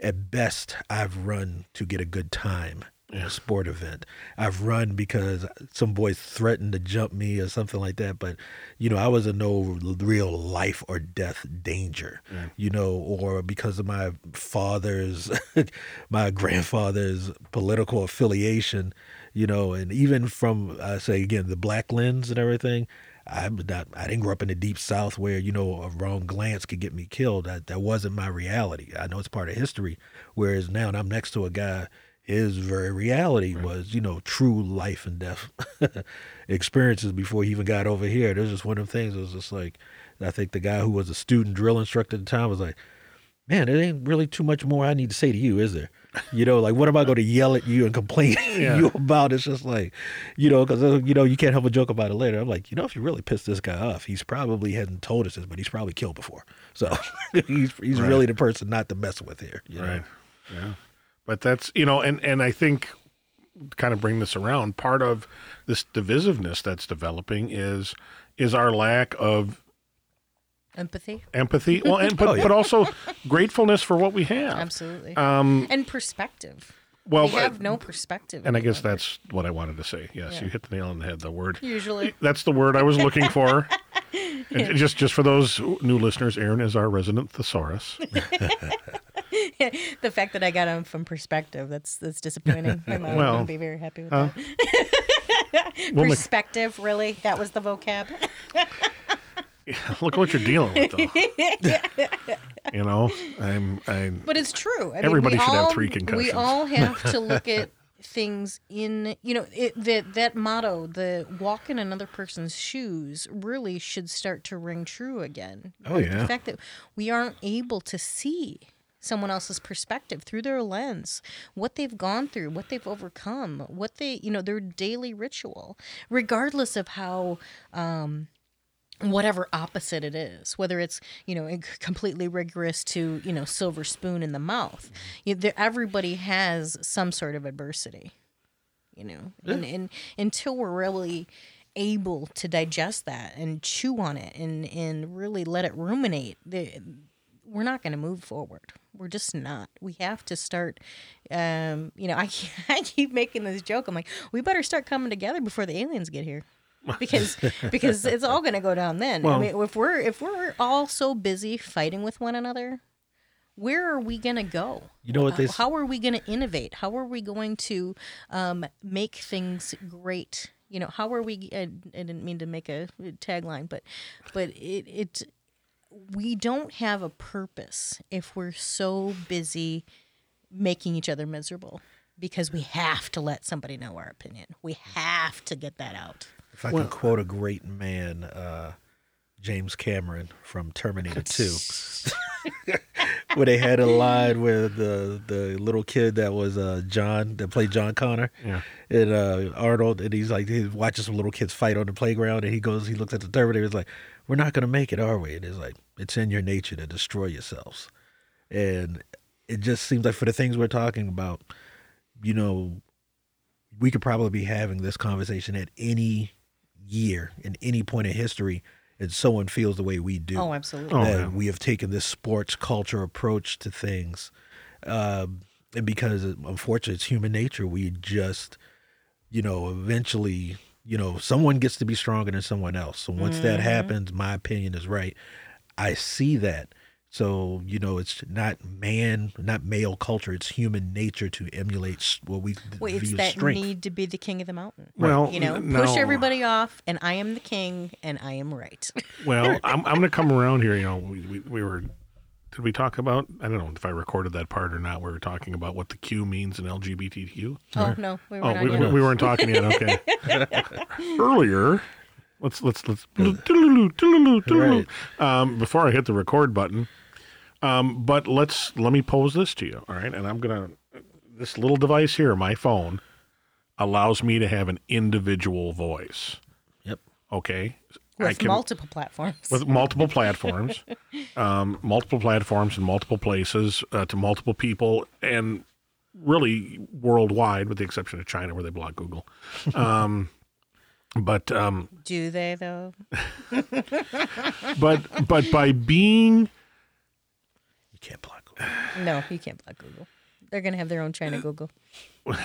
At best, I've run to get a good time in a sport event. I've run because some boys threatened to jump me or something like that. But, you know, I was in no real life or death danger, you know, or because of my father's, [laughs] my grandfather's political affiliation, you know, and even from, I say again, the black lens and everything. I'm not. I didn't grow up in the deep South where you know a wrong glance could get me killed. That that wasn't my reality. I know it's part of history. Whereas now, and I'm next to a guy. His very reality was, you know, true life and death [laughs] experiences before he even got over here. There's just one of them things. It was just like, I think the guy who was a student drill instructor at the time was like, "Man, it ain't really too much more I need to say to you, is there?" You know, like what am I going to yell at you and complain [laughs] Yeah. you about? It's just like, you know, because uh, you know you can't help but joke about it later. I'm like, you know, if you really piss this guy off, he's probably hadn't told us this, but he's probably killed before. So [laughs] he's he's Right. really the person not to mess with here. You know? Right. Yeah. But that's you know, and and I think kind of bring this around. Part of this divisiveness that's developing is is our lack of Empathy. empathy. Well, and but [laughs] Oh, yeah. but also gratefulness for what we have. Absolutely. Um. and perspective. Well, we have no perspective. and I guess longer. that's what I wanted to say. Yes, you hit the nail on the head. The word. usually. That's the word I was looking for. [laughs] And just just for those new listeners, Aaron is our resident thesaurus. [laughs] the fact that I got him from perspective, that's that's disappointing. My mom Well, wouldn't be very happy with uh, that. We'll make- perspective, really? That was the vocab. [laughs] Look what you're dealing with, though. [laughs] you know, I'm I'm But it's true. I mean, Everybody should have three three We all [laughs] have to look at things in you know it, that that motto the walk in another person's shoes really should start to ring true again Oh, yeah. the fact that we aren't able to see someone else's perspective through their lens what they've gone through what they've overcome what they you know their daily ritual regardless of how um whatever opposite it is whether it's you know completely rigorous to you know silver spoon in the mouth. You, everybody has some sort of adversity you know and, and until we're really able to digest that and chew on it and and really let it ruminate the, we're not going to move forward. We're just not. We have to start um you know I, I [laughs] keep making this joke. I'm like we better start coming together before the aliens get here [laughs] because because it's all going to go down then. Well- i mean if we're if we're all so busy fighting with one another where are we going to go? You know what they how, are we going to innovate? How are we going to um, make things great? You know how are we I, I didn't mean to make a tagline but but it it we don't have a purpose if we're so busy making each other miserable because we have to let somebody know our opinion. We have to get that out If I can quote a great man, uh, James Cameron from Terminator [laughs] 2, [laughs] where they had a line with the the little kid that was uh, John that played John Connor, Yeah. and uh, Arnold, and he's like he watches some little kids fight on the playground, and he goes, he looks at the Terminator, he's like, "We're not gonna make it, are we?" And it's like, "It's in your nature to destroy yourselves," and it just seems like for the things we're talking about, you know, we could probably be having this conversation at any year in any point in history and someone feels the way we do. Oh absolutely. Oh, that yeah. we have taken this sports culture approach to things. Um, and because unfortunately it's human nature we just you know eventually you know someone gets to be stronger than someone else. So once that happens my opinion is right. I see that so you know it's not man not male culture it's human nature to emulate what we Wait, it's view as that strength need to be the king of the mountain Well, you know n- push everybody off and i am the king and i am right [laughs] Well, I'm, I'm going to come around here. You know, we, we, we were, did we talk about, I don't know if I recorded that part or not. We were talking about what the Q means in LGBTQ. oh no we were Oh, not we, we, we weren't talking yet. Okay. [laughs] Earlier, let's let's let's toodaloo, toodaloo, toodaloo. um, before I hit the record button. Um, but let's let me pose this to you. All right, and I'm gonna this little device here, my phone, allows me to have an individual voice. yep Okay, with multiple platforms with multiple platforms, [laughs] um, multiple platforms in multiple places uh, to multiple people, and really worldwide, with the exception of China, where they block Google. Um, [laughs] but um, do they though [laughs] but but by being you can't block no you can't block google. They're gonna have their own china google. [laughs]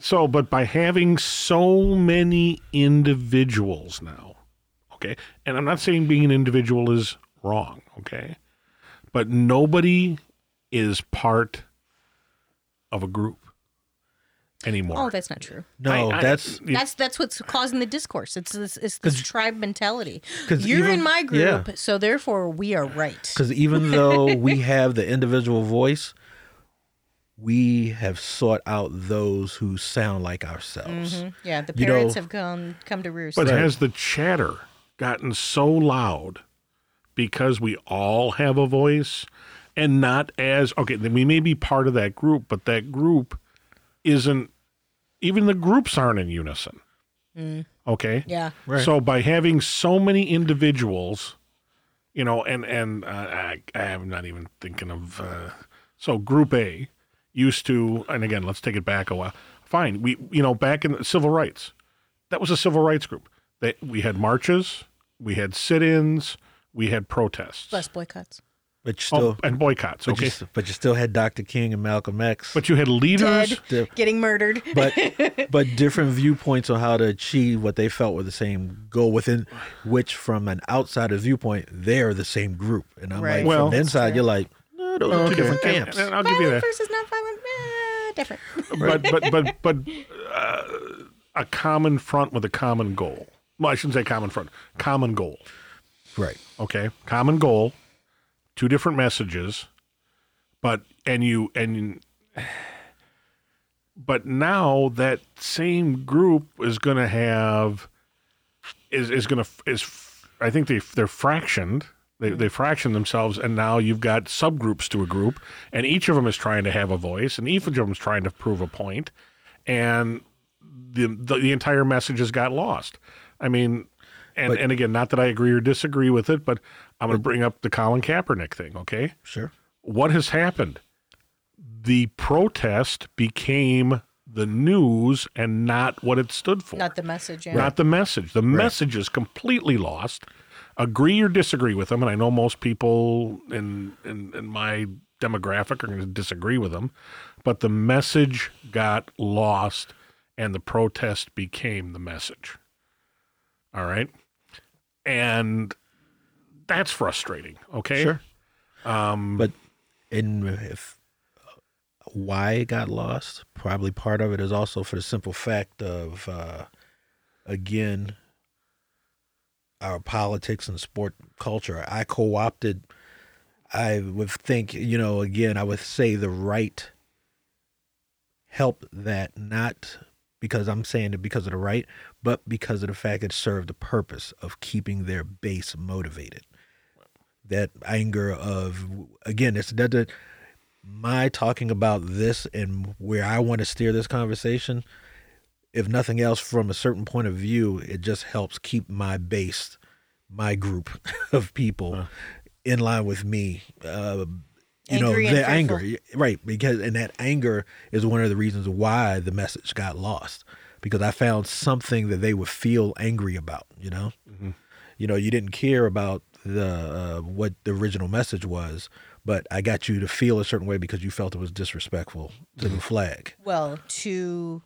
So, but by having so many individuals now, okay, and I'm not saying being an individual is wrong, okay, but nobody is part of a group anymore. oh that's not true no I- I- that's That's that's what's causing the discourse. It's this it's this tribe mentality. You're even- in my group, yeah. so therefore we are right. Because even [laughs] though we have the individual voice, we have sought out those who sound like ourselves. Mm-hmm. Yeah, the You know- have come come to roost. But Right. has the chatter gotten so loud because we all have a voice and not as okay, then we may be part of that group, but that group isn't even the groups aren't in unison. Okay? yeah, Right. So by having so many individuals, you know, and and uh, I, I am not even thinking of uh, so Group A used to, and again, let's take it back a while. Fine, we you know back in the civil rights, that was a civil rights group. That we had marches, we had sit-ins, we had protests, bus boycotts. But you still, oh, and boycotts. but, Okay, you, but you still had Dr. King and Malcolm X. but you had leaders. Dead, getting murdered. but [laughs] but different viewpoints on how to achieve what they felt were the same goal within which from an outsider viewpoint they're the same group and i'm Right. like Well- from the inside you're like no those are two different camps and I'll give you violent that. versus not violent, eh, different. [laughs] but but but but uh, a common front with a common goal. Well, I shouldn't say common front, common goal. right Okay, common goal, two different messages, but and you and but now that same group is going to have is is going to is I think they they're fractioned. They they fraction themselves, and now you've got subgroups to a group, and each of them is trying to have a voice, and each of them is trying to prove a point, and the the, the entire message has got lost. I mean, and But- and again, not that I agree or disagree with it, but I'm going to bring up the Colin Kaepernick thing. Okay, Sure. what has happened? The protest became the news and not what it stood for. Not the message. Yeah. Not the message. The message is completely lost. Agree or disagree with them, and I know most people in in, in my demographic are going to disagree with them, but the message got lost, and the protest became the message. All right, and that's frustrating. Okay, Sure. Um, But in if why it got lost, probably part of it is also for the simple fact of uh, again our politics and sport culture. I co-opted. I would think, you know, again, I would say the right helped that not because I'm saying it because of the right, but because of the fact it served the purpose of keeping their base motivated. That anger of again it's that that- my talking about this and where I want to steer this conversation if nothing else from a certain point of view it just helps keep my base my group [laughs] of people in line with me uh you know Angry and the anger right because and that anger is one of the reasons why the message got lost because I found something that they would feel angry about you know? You know you didn't care about the uh, what the original message was but i got you to feel a certain way because you felt it was disrespectful to the flag. Well to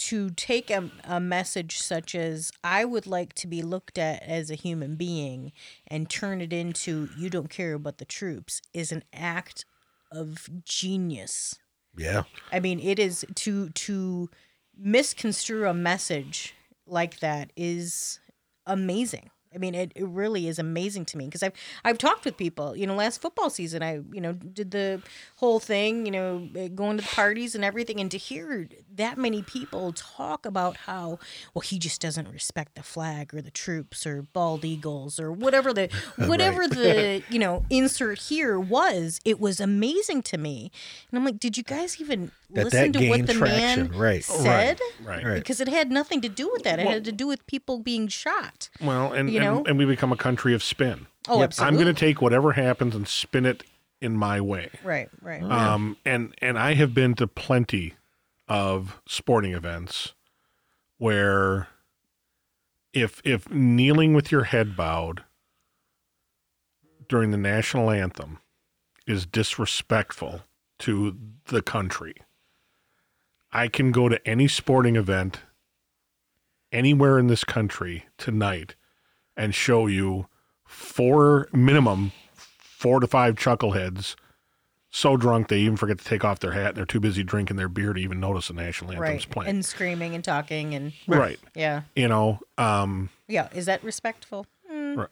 to take a, a message such as i would like to be looked at as a human being and turn it into you don't care about the troops is an act of genius yeah i mean it is to to misconstrue a message like that is amazing I mean, it, it really is amazing to me because I've I've talked with people. You know, last football season, I you know did the whole thing. You know, eh, going to the parties and everything, and to hear that many people talk about how well he just doesn't respect the flag or the troops or bald eagles or whatever the [laughs] whatever the [laughs] you know insert here was. It was amazing to me, and I'm like, did you guys even That listen that to what gained the man right. said? right. Right. Because it had nothing to do with that. It had to do with people being shot. Well, and, You know? and and we become a country of spin. Oh, Yep. absolutely. I'm going to take whatever happens and spin it in my way. Right, right. Um, and and I have been to plenty of sporting events where if if kneeling with your head bowed during the national anthem is disrespectful to the country, I can go to any sporting event anywhere in this country tonight and show you four minimum four to five chuckleheads so drunk they even forget to take off their hat and they're too busy drinking their beer to even notice the national anthem's right. playing. And screaming and talking and right. yeah. You know, um, Yeah. Is that respectful? Right.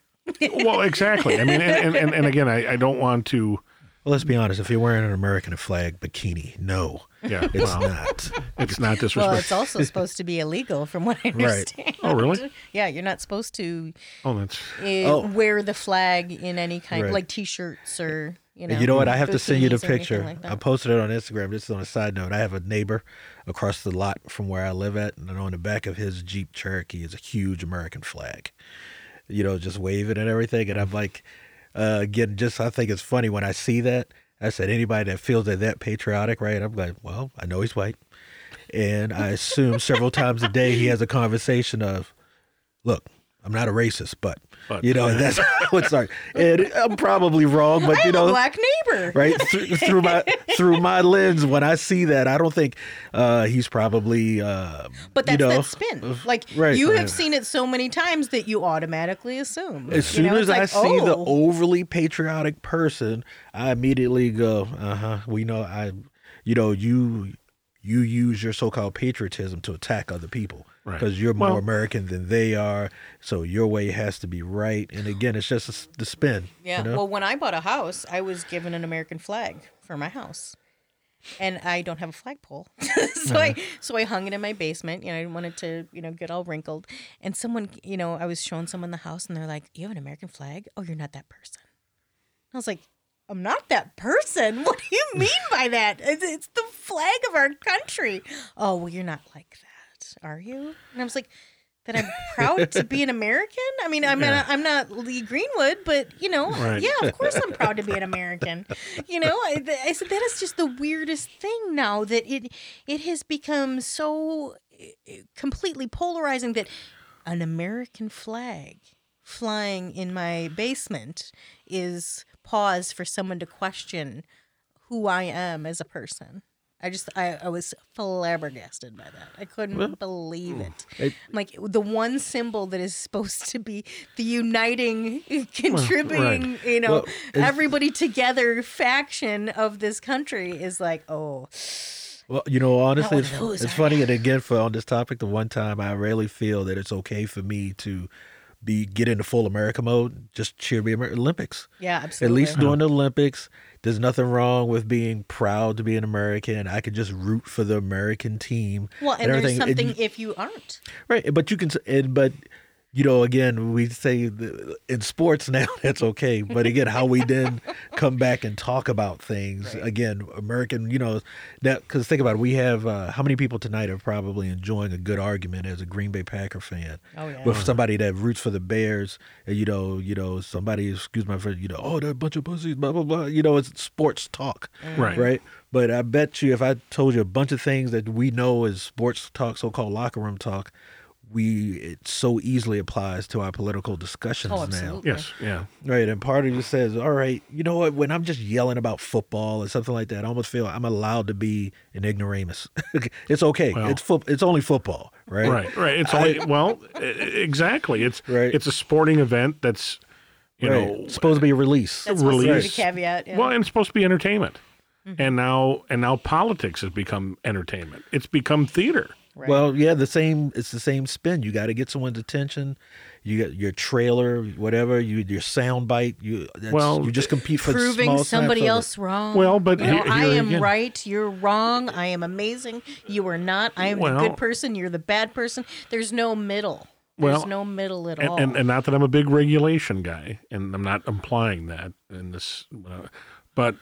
well, exactly. I mean, and, and, and, and again, I, I don't want to, well let's be honest if you're wearing an american flag bikini no yeah, it's well, not it's not disrespectful. Well, disrespectful. it's also supposed to be illegal from what I understand. Oh, really? Yeah, you're not supposed to oh, that's, uh, Oh. wear the flag in any kind Right. like t-shirts or, you know. You know what? I have to send you the bikinis or anything picture. like I posted it on Instagram. This is on a side note, I have a neighbor across the lot from where I live at, and on the back of his Jeep Cherokee is a huge American flag. You know, just waving and everything. And I'm like, uh, again, just I think it's funny when I see that. I said anybody that feels that that patriotic, right? I'm like, well, I know he's white, and I assume several times a day he has a conversation of, look. I'm not a racist, but, But- you know [laughs] that's [laughs] what's sorry. And I'm probably wrong, but I you know a black neighbor. right through, through my [laughs] through my lens when i see that i don't think uh he's probably uh But you that's know, that spin. Like right, you right. have seen it so many times that you automatically assume. as You soon know, as it's i like, see the oh, overly patriotic person i immediately go uh-huh we know i you know you you use your so-called patriotism to attack other people Right. because you're more Well- american than they are so your way has to be right and again it's just a s- the spin Yeah. you know? Well, when I bought a house, I was given an American flag for my house. and I don't have a flagpole, [laughs] so I uh-huh. so I hung it in my basement. You know, I didn't want it to you know get all wrinkled. And someone, you know, I was showing someone the house, and they're like, "You have an American flag? Oh, you're not that person." I was like, I'm not that person. [laughs] What do you mean by that? It's, it's the flag of our country. Oh, well, you're not like that, are you? And I was like, that I'm proud to be an American. I mean, I'm [laughs] Yeah. not, I'm not Lee Greenwood, but you know, Right. yeah, of course I'm proud to be an [laughs] American. You know, I, I said that is just the weirdest thing now that it it has become so eh, completely polarizing that an American flag flying in my basement is pause for someone to question who I am as a person. I just I, I was flabbergasted by that. I couldn't believe hmm. it. It- like the one symbol that is supposed to be the uniting, [laughs] contributing, you know, Well, everybody together faction of this country is like, oh, Well, you know, honestly, one it's, those, it's funny. And again, for on this topic, the one time I rarely feel that it's okay for me to be get into full America mode. Just cheer me Olympics. yeah, absolutely. At least during the Olympics, there's nothing wrong with being proud to be an American. I could just root for the American team. well, and there's. And something you- if you aren't. right? But you can, and but you know, again, we say in sports [laughs] now that's okay. But again, how we then come back and talk about things again, American, you know, that because think about it, we have uh, how many people tonight are probably enjoying a good argument as a Green Bay Packer fan Oh, yeah. with somebody that roots for the Bears, and you know, you know, somebody excuse my friend, you know, oh, they're a bunch of pussies, blah blah blah. You know, it's sports talk, Right. Right. But I bet you, if I told you a bunch of things that we know as sports talk, so-called locker room talk, we it so easily applies to our political discussions Oh, now. Yes, yeah. Right, and part of you says, "All right, you know what? When I'm just yelling about football or something like that, I almost feel I'm allowed to be an ignoramus. [laughs] it's okay. Well- it's foot. It's only football, right? Right, right. It's only well, e- exactly. It's Right. it's a sporting event that's you right. know It's supposed to be a release. That's supposed to be the release. caveat. Yeah. well, and it's supposed to be entertainment. Mm-hmm. And now and now politics has become entertainment. It's become theater. Right. Well, yeah, the same. It's the same spin. You got to get someone's attention. You got your trailer, whatever. You your sound bite. You that's, Well, you just compete for proving small somebody snaps of it. else wrong. Well, but You know, here- I here am again- right. You're wrong. I am amazing. You are not. I am the Well- good person. You're the bad person. There's no middle. There's Well, no middle at And, all. and and not that I'm a big regulation guy, and I'm not implying that in this, uh, but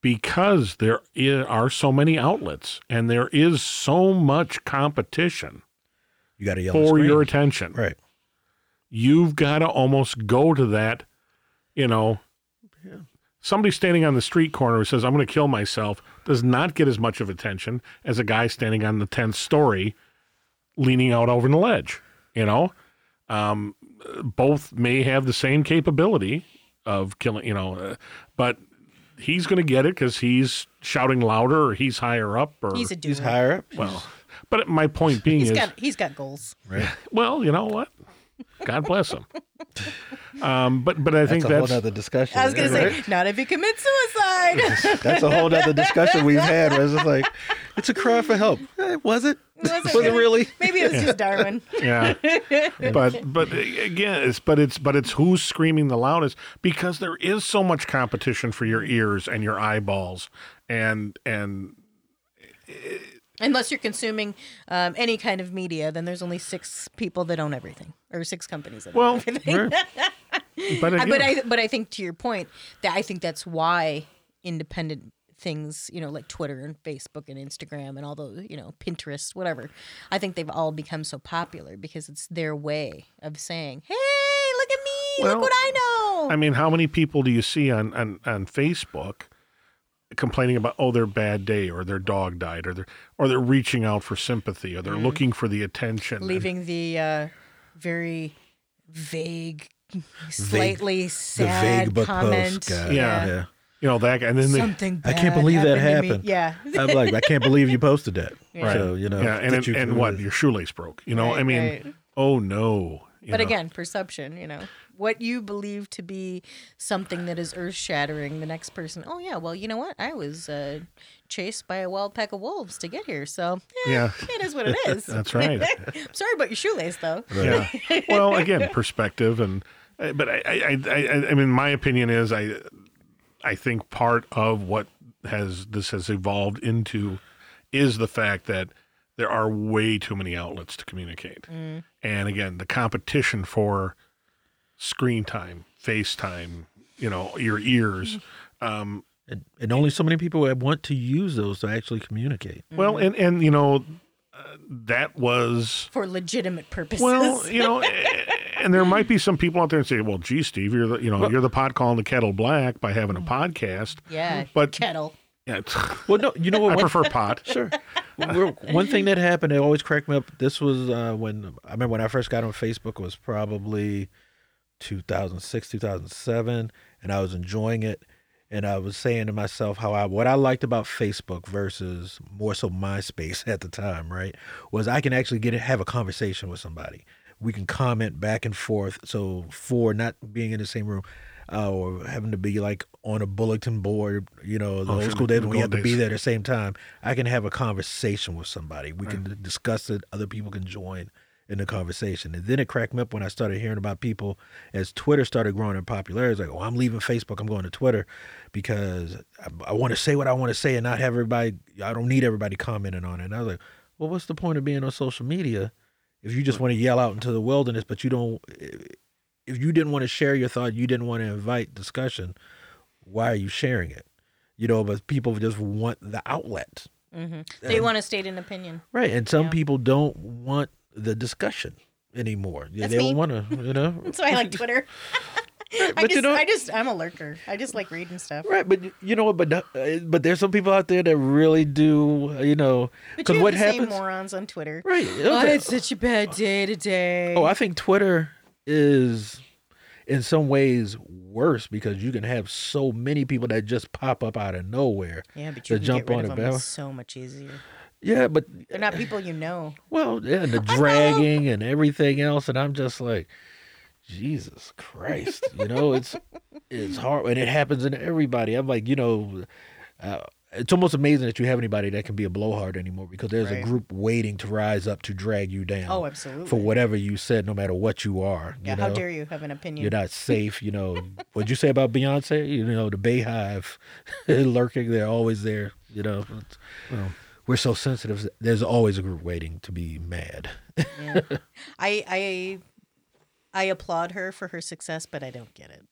because there are so many outlets and there is so much competition you got to yell for your attention. Right? You've got to almost go to that, you know. Somebody standing on the street corner who says, I'm going to kill myself, does not get as much of attention as a guy standing on the 10th story leaning out over the ledge. You know, um, both may have the same capability of killing, you know, uh, but he's going to get it because he's shouting louder or he's higher up or, he's a doer. He's higher up. well, but my point being He's is, got he's got goals. Right. well, you know what? God bless him. Um, but but I think That's a whole other discussion. I was gonna say, not if you commit suicide. That's a whole other discussion we've had. Where it's just like, it's a cry for help. Eh, was it? [laughs] Was it Was it really? Maybe it was just Darwin. yeah. but but again, it's but it's but it's who's screaming the loudest because there is so much competition for your ears and your eyeballs and and Unless you're consuming um, any kind of media, then there's only six people that own everything, or six companies that Well, own everything. [laughs] but again, but I but I think to your point that I think that's why independent things, you know, like Twitter and Facebook and Instagram and all those, you know, Pinterest, whatever. I think they've all become so popular because it's their way of saying, "Hey, look at me! Well, look what I know!" I mean, how many people do you see on, on, on Facebook complaining about oh their bad day or their dog died or they're or they're reaching out for sympathy or they're looking for the attention and- Leaving the uh, very vague, slightly The sad vague book comment. post. God. Yeah. yeah. you know that and then they, Something I can't believe that happened. to happened. Yeah. I'm like, I can't believe you posted that. [laughs] Right. So you know, yeah and get you and what your shoelace broke you know I mean right. oh no But know. again, perception, you know, what you believe to be something that is earth shattering, the next person, oh, yeah, well, you know what? I was uh, chased by a wild pack of wolves to get here. So, eh, Yeah. it is what it is. [laughs] That's right. [laughs] Sorry about your shoelace, though. Yeah. [laughs] well, again, perspective, and uh, but I, I, I, I, I mean, my opinion is, I, I think part of what has this has evolved into is the fact that there are way too many outlets to communicate. And again, the competition for screen time, FaceTime, you know, your ears. Um, And, and only so many people would want to use those to actually communicate. well, and and you know, uh, that was for legitimate purposes. well, [laughs] you know, and there might be some people out there and say, "Well, gee, Steve, you're the you know you're the pot calling the kettle black by having a podcast." yeah, but- kettle. Yeah, [laughs] Well, no, you know what? I One, prefer pot. [laughs] sure. One thing that happened, it always cracked me up. This was uh, when I remember when I first got on Facebook it was probably 2006, 2007, and I was enjoying it. And I was saying to myself how I what I liked about Facebook versus more so MySpace [laughs] at the time, right? Was I can actually get it, have a conversation with somebody. We can comment back and forth. So for not being in the same room, uh, or having to be like on a bulletin board, you know, the Oh, old school days when we had to be there at the same time. I can have a conversation with somebody. We can discuss it. Other people can join in the conversation. And then it cracked me up when I started hearing about people as Twitter started growing in popularity. It's like, oh, I'm leaving Facebook. I'm going to Twitter because I, I want to say what I want to say and not have everybody. I don't need everybody commenting on it. And I was like, well, what's the point of being on social media if you just want to yell out into the wilderness, but you don't? If you didn't want to share your thought, you didn't want to invite discussion. Why are you sharing it? You know, but people just want the outlet. Mm-hmm. They want to state an opinion. Right. And some Yeah. people don't want the discussion anymore. Yeah, That's they me. don't want to, you know. [laughs] That's why I like Twitter. [laughs] [laughs] I but you just, know- I just, I'm a lurker. I just like reading stuff. Right, but you know what? But uh, but there's some people out there that really do, you know, because what happens? morons on Twitter. Right. Oh, it's such a bad day today. Oh, I think Twitter is in some ways worse because you can have so many people that just pop up out of nowhere. yeah, but you can jump get rid on of them so much easier. Yeah, but They're not people you know. well, yeah, and the dragging and everything else, and I'm just like, Jesus Christ, you know, it's it's hard, and it happens in everybody. I'm like, you know, uh, it's almost amazing that you have anybody that can be a blowhard anymore because there's a group waiting to rise up to drag you down. Oh, absolutely. For whatever you said, no matter what you are. Yeah, you know? how dare you have an opinion? You're not safe, you know. What'd you say about Beyonce? You know, the BeyHive [laughs] lurking, they're always there, you know. It's- we're so sensitive. There's always a group waiting to be mad. Yeah. I, I, I applaud her for her success, but I don't get it.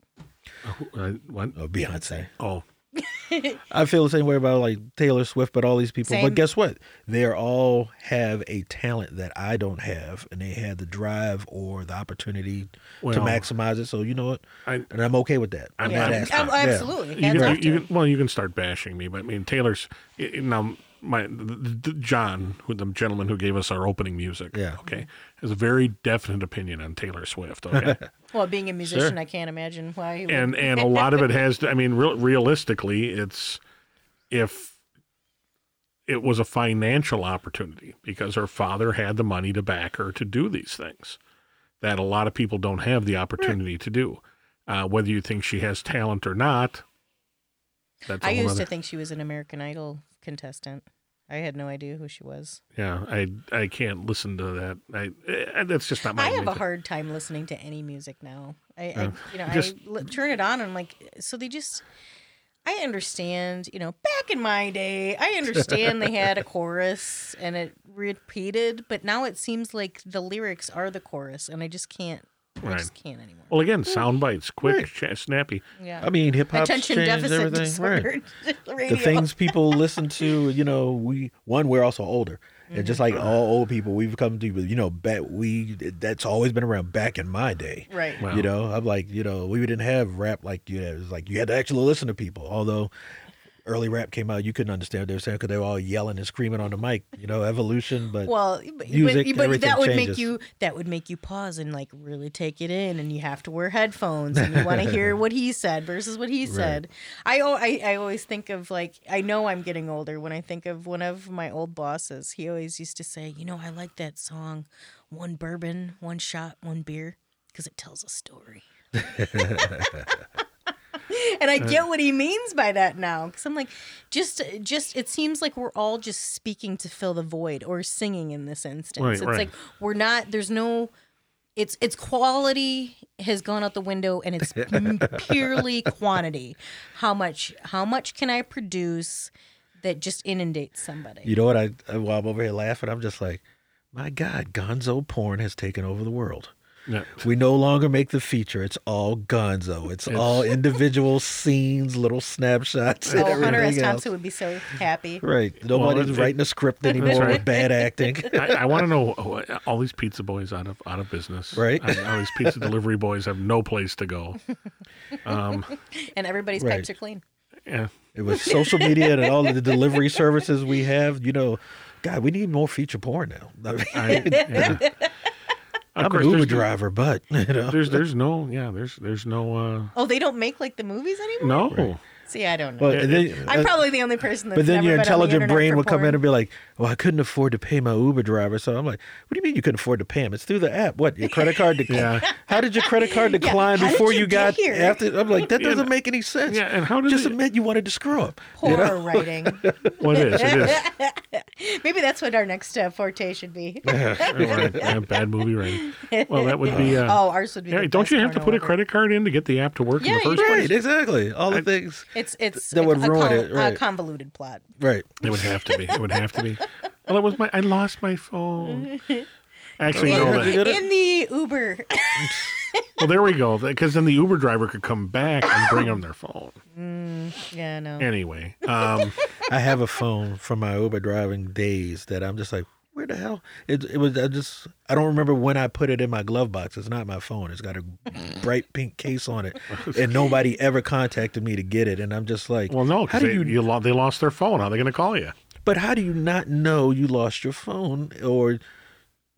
Uh, what? Oh, Beyonce. Oh, [laughs] I feel the same way about like Taylor Swift, but all these people. Same. But guess what? They all have a talent that I don't have, and they had the drive or the opportunity to maximize it. So you know what? I- and I'm okay with that. I'm- in that I'm- aspect. Ab- Yeah. absolutely. you can, you, can well you can start bashing me, but I mean Taylor's i- i- now my the, the, John, who the gentleman who gave us our opening music, Yeah. okay, has a very definite opinion on Taylor Swift, okay, [laughs] Well, being a musician, Sure. I can't imagine why. He would. and and a lot of it has to. I mean, real, realistically, it's if it was a financial opportunity because her father had the money to back her to do these things that a lot of people don't have the opportunity to do. Uh, whether you think she has talent or not, that's a I used other- to think she was an American Idol contestant. I had no idea who she was. Yeah, I I can't listen to that. I eh, that's just not my. I have a hard time listening to any music now. I, I you know, Just- I turn it on and I'm like, so they just. I understand, you know, back in my day, I understand they had a [laughs] chorus and it repeated, but now it seems like the lyrics are the chorus, and I just can't. I Right. just can't anymore. Well, again, sound bites, quick, Right. cha- snappy. Yeah. I mean, hip hop attention changed deficit everything. Right. disorder. [laughs] radio. the things people [laughs] listen to, you know, we one we're also older, and mm-hmm. just like all old people, we've come to, you know, back we that's always been around back in my day. Right. Wow. You know, I'm like, you know, we didn't have rap like you. It was like you had to actually listen to people. Although early rap came out, you couldn't understand what they were saying because they were all yelling and screaming on the mic. You know, evolution. But Well, but, music, but, but everything that would changes. make you that would make you pause and like really take it in, and you have to wear headphones and you want to hear what he said versus what he [laughs] said. I, I I always think of like I know I'm getting older when I think of one of my old bosses. He always used to say, you know, I like that song, one bourbon, one shot, one beer, because it tells a story. [laughs] [laughs] [laughs] and I get what he means by that now because I'm like, just, just it seems like we're all just speaking to fill the void or singing in this instance. Right, it's right. like we're not. There's no. it's it's quality has gone out the window and it's [laughs] purely quantity. How much how much can I produce that just inundates somebody? You know what? I while I'm over here laughing, I'm just like, my God, Gonzo porn has taken over the world. Yeah. We no longer make the feature. It's all Gonzo. It's, all individual scenes, little snapshots, and oh, Hunter S. everything else. Thompson would be so happy. Right. Nobody's it- writing a script anymore right. with bad acting. I, I want to know all these pizza boys out of out of business, Right. I- all these pizza delivery boys have no place to go. Um, [laughs] and everybody's Right. pipes are clean. Yeah, It was social media and all of the delivery [laughs] services we have. You know, God, we need more feature porn now. I mean, I, yeah. Of I'm course, an Uber there's- driver, but [laughs] you know, There's there's no yeah there's there's no uh Oh, they don't make like the movies anymore. no. See, I don't know. well, and then, I'm uh, probably the only person that's But then never your been on the intelligent brain for would come in and be like, "Well, I couldn't afford to pay my Uber driver." So I'm like, "What do you mean you couldn't afford to pay him? It's through the app. What your credit card [laughs] decline? Yeah. How did your credit card [laughs] decline how did before you you, got here? after?" I'm like, "That doesn't make any sense." yeah and how does Just it, admit you wanted to screw up. Poor writing. [laughs] well it is it is Maybe that's what our next uh, forte should be. Right, yeah, bad movie rating. Well that would be uh, oh, ours would be. yeah, the don't best you have to porno put a credit card in to get the app to work in the first. Right, place? exactly. All the things. It's it's That would ruin con- it, right. A convoluted plot. Right. It would have to be. It would have to be. Well, it was my. I lost my phone. [laughs] Actually, no. That. In the Uber. [laughs] well, there we go. Because then the Uber driver could come back and bring them their phone. yeah, no. Anyway, [laughs] um, I have a phone from my Uber driving days that I'm just like, where the hell? It, it was. I just. I don't remember when I put it in my glove box. It's not my phone. It's got a bright pink case on it, and nobody ever contacted me to get it. And I'm just like, well, no, How because do they, you? you lo- they lost their phone. How are they going to call you? But how do you not know you lost your phone or?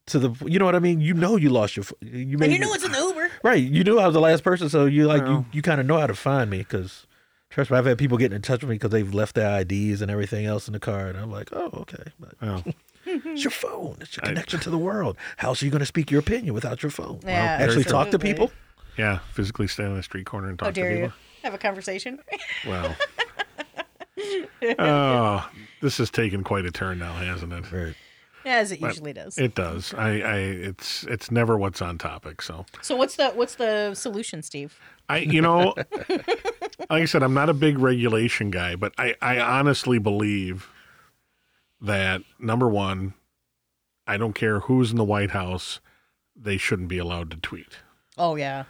To the, you know what I mean. You know you lost your. ph- You and you know it's an Uber. right. You knew I was the last person, so you like Well. you. Oh. You kind of know how to find me because. Trust me, I've had people getting in touch with me because they've left their IDs and everything else in the car, and I'm like, oh, okay. But Well, oh. [laughs] It's your phone. It's your connection to the world. How else are you going to speak your opinion without your phone? Yeah, Actually talk to people? yeah, physically stand on the street corner and oh, talk How to dare people. you have a conversation? Well, [laughs] [laughs] oh, this has taken quite a turn now, hasn't it? Right. As it usually does. It does. I, I, it's, it's never what's on topic. So, so what's the what's the solution, Steve? I, you know, [laughs] like I said, I'm not a big regulation guy, but I, I honestly believe that number one, I don't care who's in the White House, they shouldn't be allowed to tweet. Oh yeah,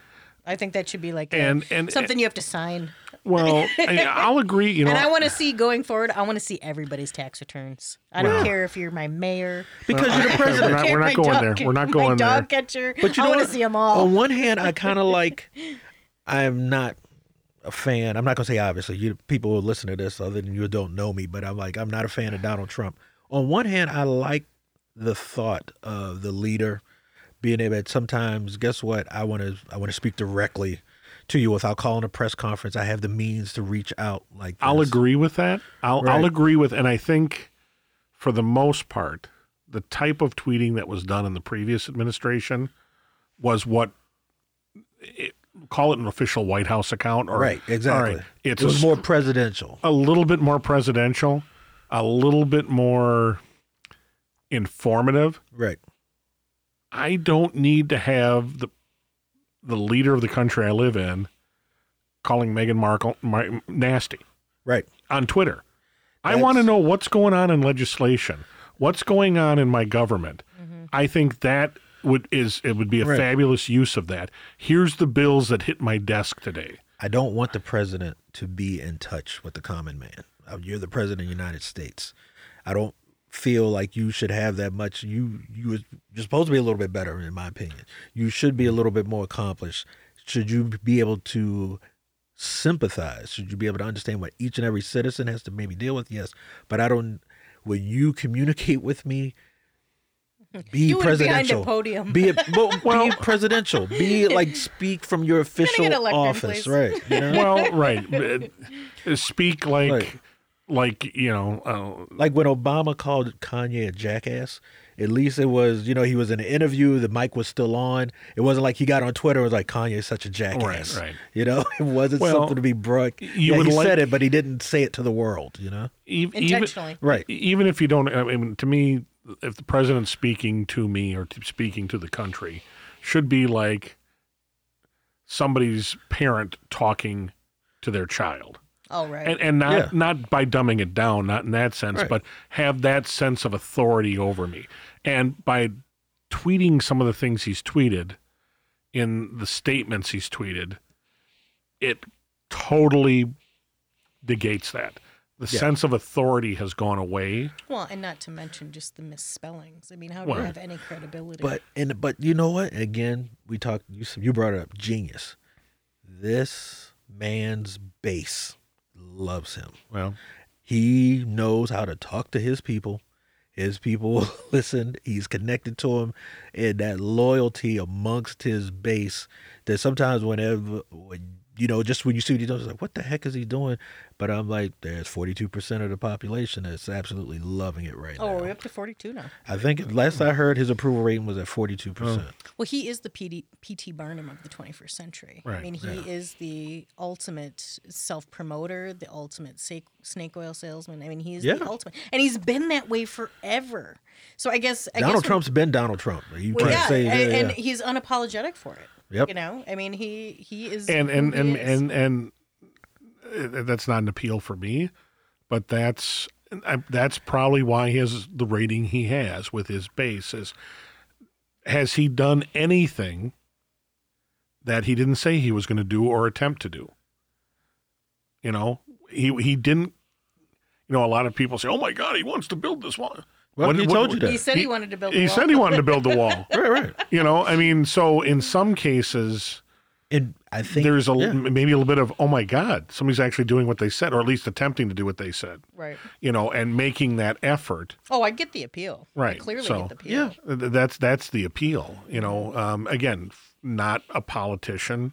I think that should be like a- And and something you have to sign. well, [laughs] I'll agree. You know, and I want to see going forward. I want to see everybody's tax returns. I don't care if you're my mayor. Because you're the we're president. not, we're not going dog there. We're not [laughs] going there. dog catcher. But you I want to see them all. On one hand, I kind of [laughs] like, I'm not a fan. I'm not going to say obviously. You people who listen to this, other than you don't know me, but I'm like, I'm not a fan of Donald Trump. On one hand, I like the thought of the leader being able to sometimes, guess what? I want to, I want to speak directly to you without calling a press conference. I have the means to reach out like I'll agree with that. I'll Right. I'll agree with, and I think for the most part, the type of tweeting that was done in the previous administration was what it, call it an official White House account, or Right, exactly. right, it's it was a, more presidential. a little bit more presidential, a little bit more informative. Right. I don't need to have the the leader of the country I live in calling Meghan Markle Mar- nasty Right. on Twitter. I want to know what's going on in legislation, what's going on in my government. I think that would is it would be a Right. fabulous use of that. Here's the bills that hit my desk today. I don't want the president to be in touch with the common man. Uh, You're the president of the United States. I don't feel like you should have that much. You you you're supposed to be a little bit better, in my opinion. You should be a little bit more accomplished. Should you be able to sympathize? Should you be able to understand what each and every citizen has to maybe deal with? Yes, but I don't. When you communicate with me, [laughs] be Do it behind a presidential. podium. Be it, well, [laughs] be presidential. Be like [laughs] speak from your official get office, please. right? You know? Well, right. Speak like Right. Like, you know, uh, like when Obama called Kanye a jackass, at least it was, you know, he was in an interview, the mic was still on. It wasn't like he got on Twitter and was like, Kanye is such a jackass. right. right. You know, [laughs] it wasn't Well, something to be broad. you yeah, would he like- said it, but he didn't say it to the world, you know? even Intentionally. Right. even if you don't I mean to me if the president's speaking to me or to speaking to the country should be like somebody's parent talking to their child. Oh, right. And and not Yeah. not by dumbing it down, not in that sense, Right. but have that sense of authority over me. And by tweeting some of the things he's tweeted in the statements he's tweeted, it totally negates that. The Yeah. sense of authority has gone away. well, and not to mention just the misspellings. I mean, how do Well- you have any credibility? But and but you know what? Again, we talked. You you brought it up. Genius. This man's base loves him. Well, He knows how to talk to his people. His people [laughs] listen. He's connected to them, and that loyalty amongst his base. That sometimes whenever, when, you know, just when you see what he does, it's like, what the heck is he doing? But I'm like, there's 42 percent of the population that's absolutely loving it right oh, now. Oh, we're up to 42 now. I think last I heard, his approval rating was at 42 percent. Oh. Well, he is the PD, P.T. Barnum of the 21st century. I mean, he is the ultimate self promoter, the ultimate snake oil salesman. I mean, he's Yeah. the ultimate. And he's been that way forever. So I guess. I Donald guess Trump's been Donald Trump. You Well, can't yeah, say and, yeah, and he's unapologetic for it. Yep. You know, I mean, he he is. and and and is. and, and uh, that's not an appeal for me, but that's I- that's probably why he has the rating he has with his base. Is has he done anything that he didn't say he was going to do or attempt to do? You know, he he didn't. You know, a lot of people say, "Oh my God, he wants to build this wall." Well, he told you that. he said he, he- wanted to build. He a wall. said he wanted to build the wall. [laughs] right, right. You know, I mean, so in some cases, And I think there's a yeah. maybe a little bit of oh my god somebody's actually doing what they said or at least attempting to do what they said Right. you know and making that effort Oh, I get the appeal. I Right, clearly so- get the appeal. Yeah. That's that's the appeal you know um, again not a politician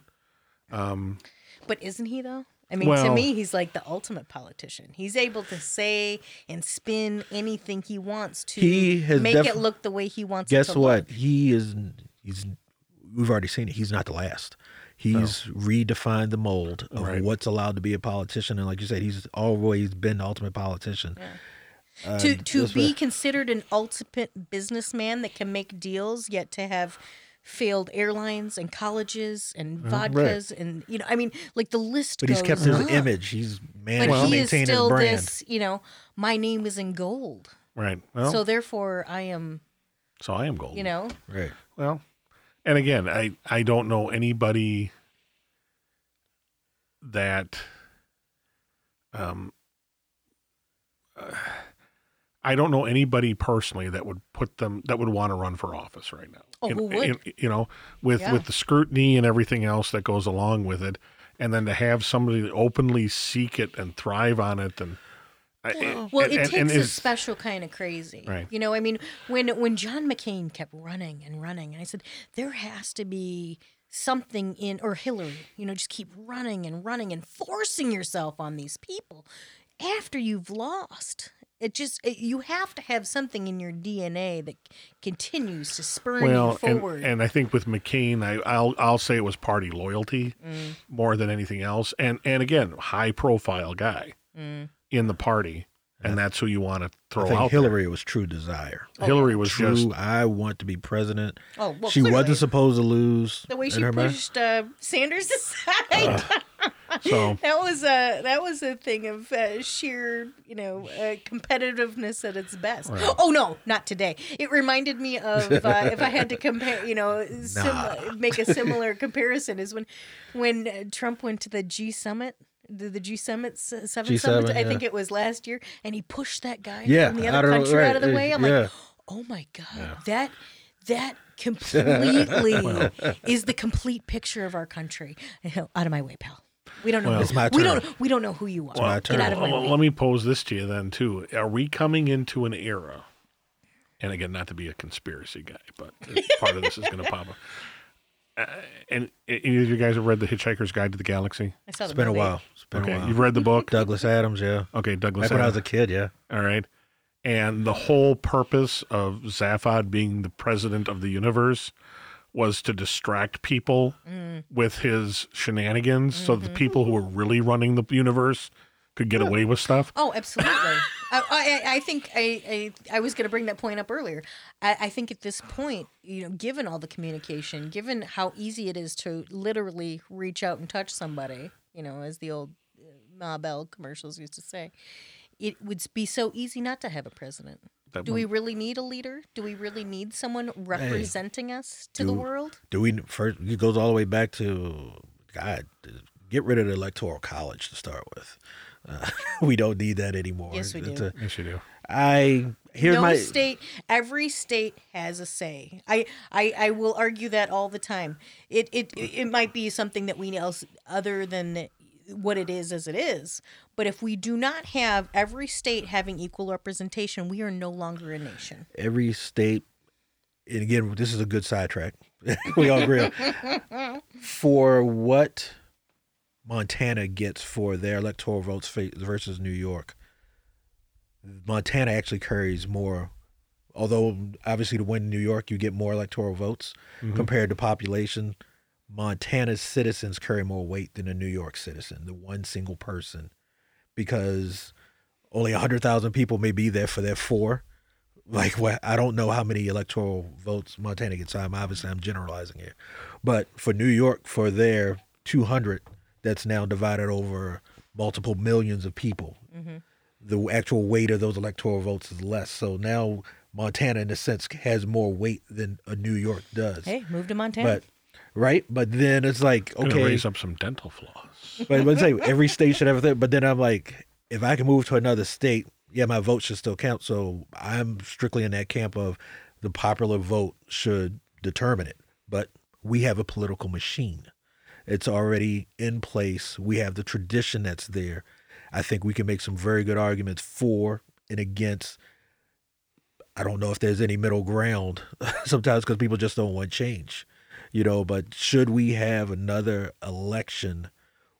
But isn't he though? I mean, to me, he's like the ultimate politician. He's able to say and spin anything he wants to He has make it look the way he wants. it guess to what? Look. He is he's we've already seen it. He's not the last. He's redefined the mold of Right. what's allowed to be a politician, and like you said, he's always been the ultimate politician. Uh, to to be what- considered an ultimate businessman that can make deals, yet to have failed airlines and colleges and vodkas and you know, I mean, like the list. but he's kept his on. image. He's But managed to he is maintain his still brand. this, you know, my name is in gold. right well so so, therefore I am, So i am gold you know, Right. well and again i i don't know anybody that um uh, I don't know anybody personally that would put them that would want to run for office right now. Oh, who would? you know, with Yeah. with the scrutiny and everything else that goes along with it, and then to have somebody openly seek it and thrive on it, and Well, and- it takes a special kind of crazy. Right. You know, I mean, when when John McCain kept running and running, and I said there has to be something in or Hillary, you know, just keep running and running and forcing yourself on these people after you've lost. It just it, you have to have something in your DNA that continues to spur you well, and, forward. and I think with McCain, I, I'll I'll say it was party loyalty Mm. more than anything else, and and again, high profile guy Mm. in the party, and that's who you want to throw I think out. Hillary was true desire. there. Hillary was True, just I want to be president. oh, well, she clearly, wasn't supposed to lose. the way she pushed uh, Sanders [laughs] aside. So. [laughs] That was a that was a thing of uh, sheer, you know, uh, competitiveness at its best. Oh no, not today. It reminded me of uh, [laughs] if I had to compare, you know, sim- make a similar [laughs] comparison is when when uh, Trump went to the G summit. The, the G summit, seven G7, summit, I yeah. think it was last year, and he pushed that guy Yeah, from the other country out of the right, way. I'm yeah. like, oh my god, that that completely is the complete picture of our country. Out of my way, pal. We don't know. Well, who, It's my we turn. don't. We don't know who you are. my Get out of my Well, way. let me pose this to you then too. Are we coming into an era? And again, not to be a conspiracy guy, but [laughs] part of this is going to pop up. Uh, and any of you guys have read the Hitchhiker's Guide to the Galaxy? I saw the It's been a while. It's been Okay, a while. you've read the book. Douglas Adams, yeah. Okay, Douglas. Back when I was a kid, yeah. All right. And the whole purpose of Zaphod being the president of the universe was to distract people with his shenanigans so the people who were really running the universe could get away with stuff. Oh, absolutely. [laughs] I, I, I think I, I, I was going to bring that point up earlier. I, I think at this point, you know, given all the communication, given how easy it is to literally reach out and touch somebody, you know, as the old uh, Ma Bell commercials used to say, it would be so easy not to have a president. That Do one- we really need a leader? Do we really need someone representing us to the world? Do we first? It goes all the way back to God. Get rid of the electoral college to start with. Uh, [laughs] we don't need that anymore. Yes, we do. a- Yes, you do. I here's no my state every state has a say I, I i will argue that all the time it it it might be something that we else other than what it is as it is but if we do not have every state having equal representation we are no longer a nation every state, and again, this is a good sidetrack. [laughs] we all agree. on. [laughs] for what Montana gets for their electoral votes versus New York, Montana actually carries more. Although obviously to win New York, you get more electoral votes mm-hmm. compared to population. Montana's citizens carry more weight than a New York citizen, the one single person, because only 100,000 people may be there for their four. Like, what I don't know how many electoral votes Montana gets. I'm obviously I'm generalizing here, but for New York, for their 200, that's now divided over multiple millions of people. Mm-hmm. The actual weight of those electoral votes is less. So now Montana, in a sense, has more weight than a New York does. hey move to montana But right, but then it's like Gonna okay, raise up some dental floss. but let's say every state should have a thing. But then I'm like, if I can move to another state, yeah, my vote should still count. So I'm strictly in that camp of the popular vote should determine it. But we have a political machine. It's already in place. We have the tradition that's there. I think we can make some very good arguments for and against. I don't know if there's any middle ground [laughs] sometimes because people just don't want change, you know. But should we have another election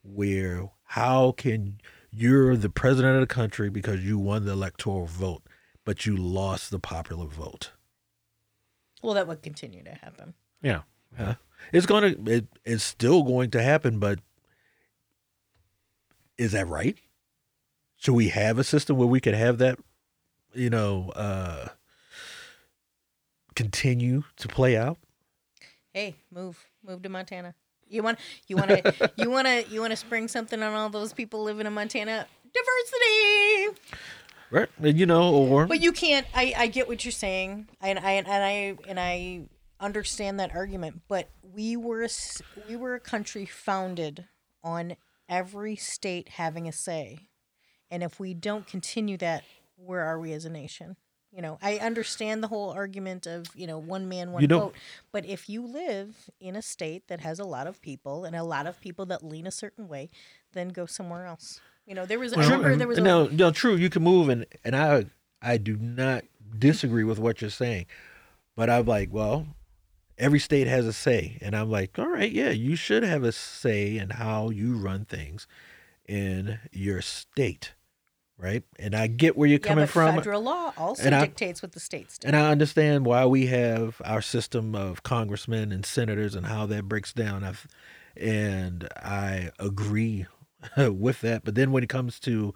where how can you're the president of the country because you won the electoral vote, but you lost the popular vote? well that would continue to happen Yeah. Huh? It's gonna it, it's still going to happen, but is that right? Should we have a system where we could have that, you know, uh continue to play out? Hey move move to montana you want you want to [laughs] you want to you want to spring something on all those people living in montana diversity Right. And, You know, or But you can't. I, I get what you're saying, and I and I and I understand that argument. But we were a, we were a country founded on every state having a say, and if we don't continue that, where are we as a nation? You know, I understand the whole argument of you know one man one You know- vote, but if you live in a state that has a lot of people and a lot of people that lean a certain way, then go somewhere else. You know, there was I Well, remember there was a, no, no, true. You can move, and and I I do not disagree with what you're saying, but I'm like, well, every state has a say, and I'm like, all right, yeah, you should have a say in how you run things in your state, right? And I get where you're yeah, coming from, federal law also and I- dictates what the states do. and I understand why we have our system of congressmen and senators and how that breaks down. I've, and I agree [laughs] with that. But then when it comes to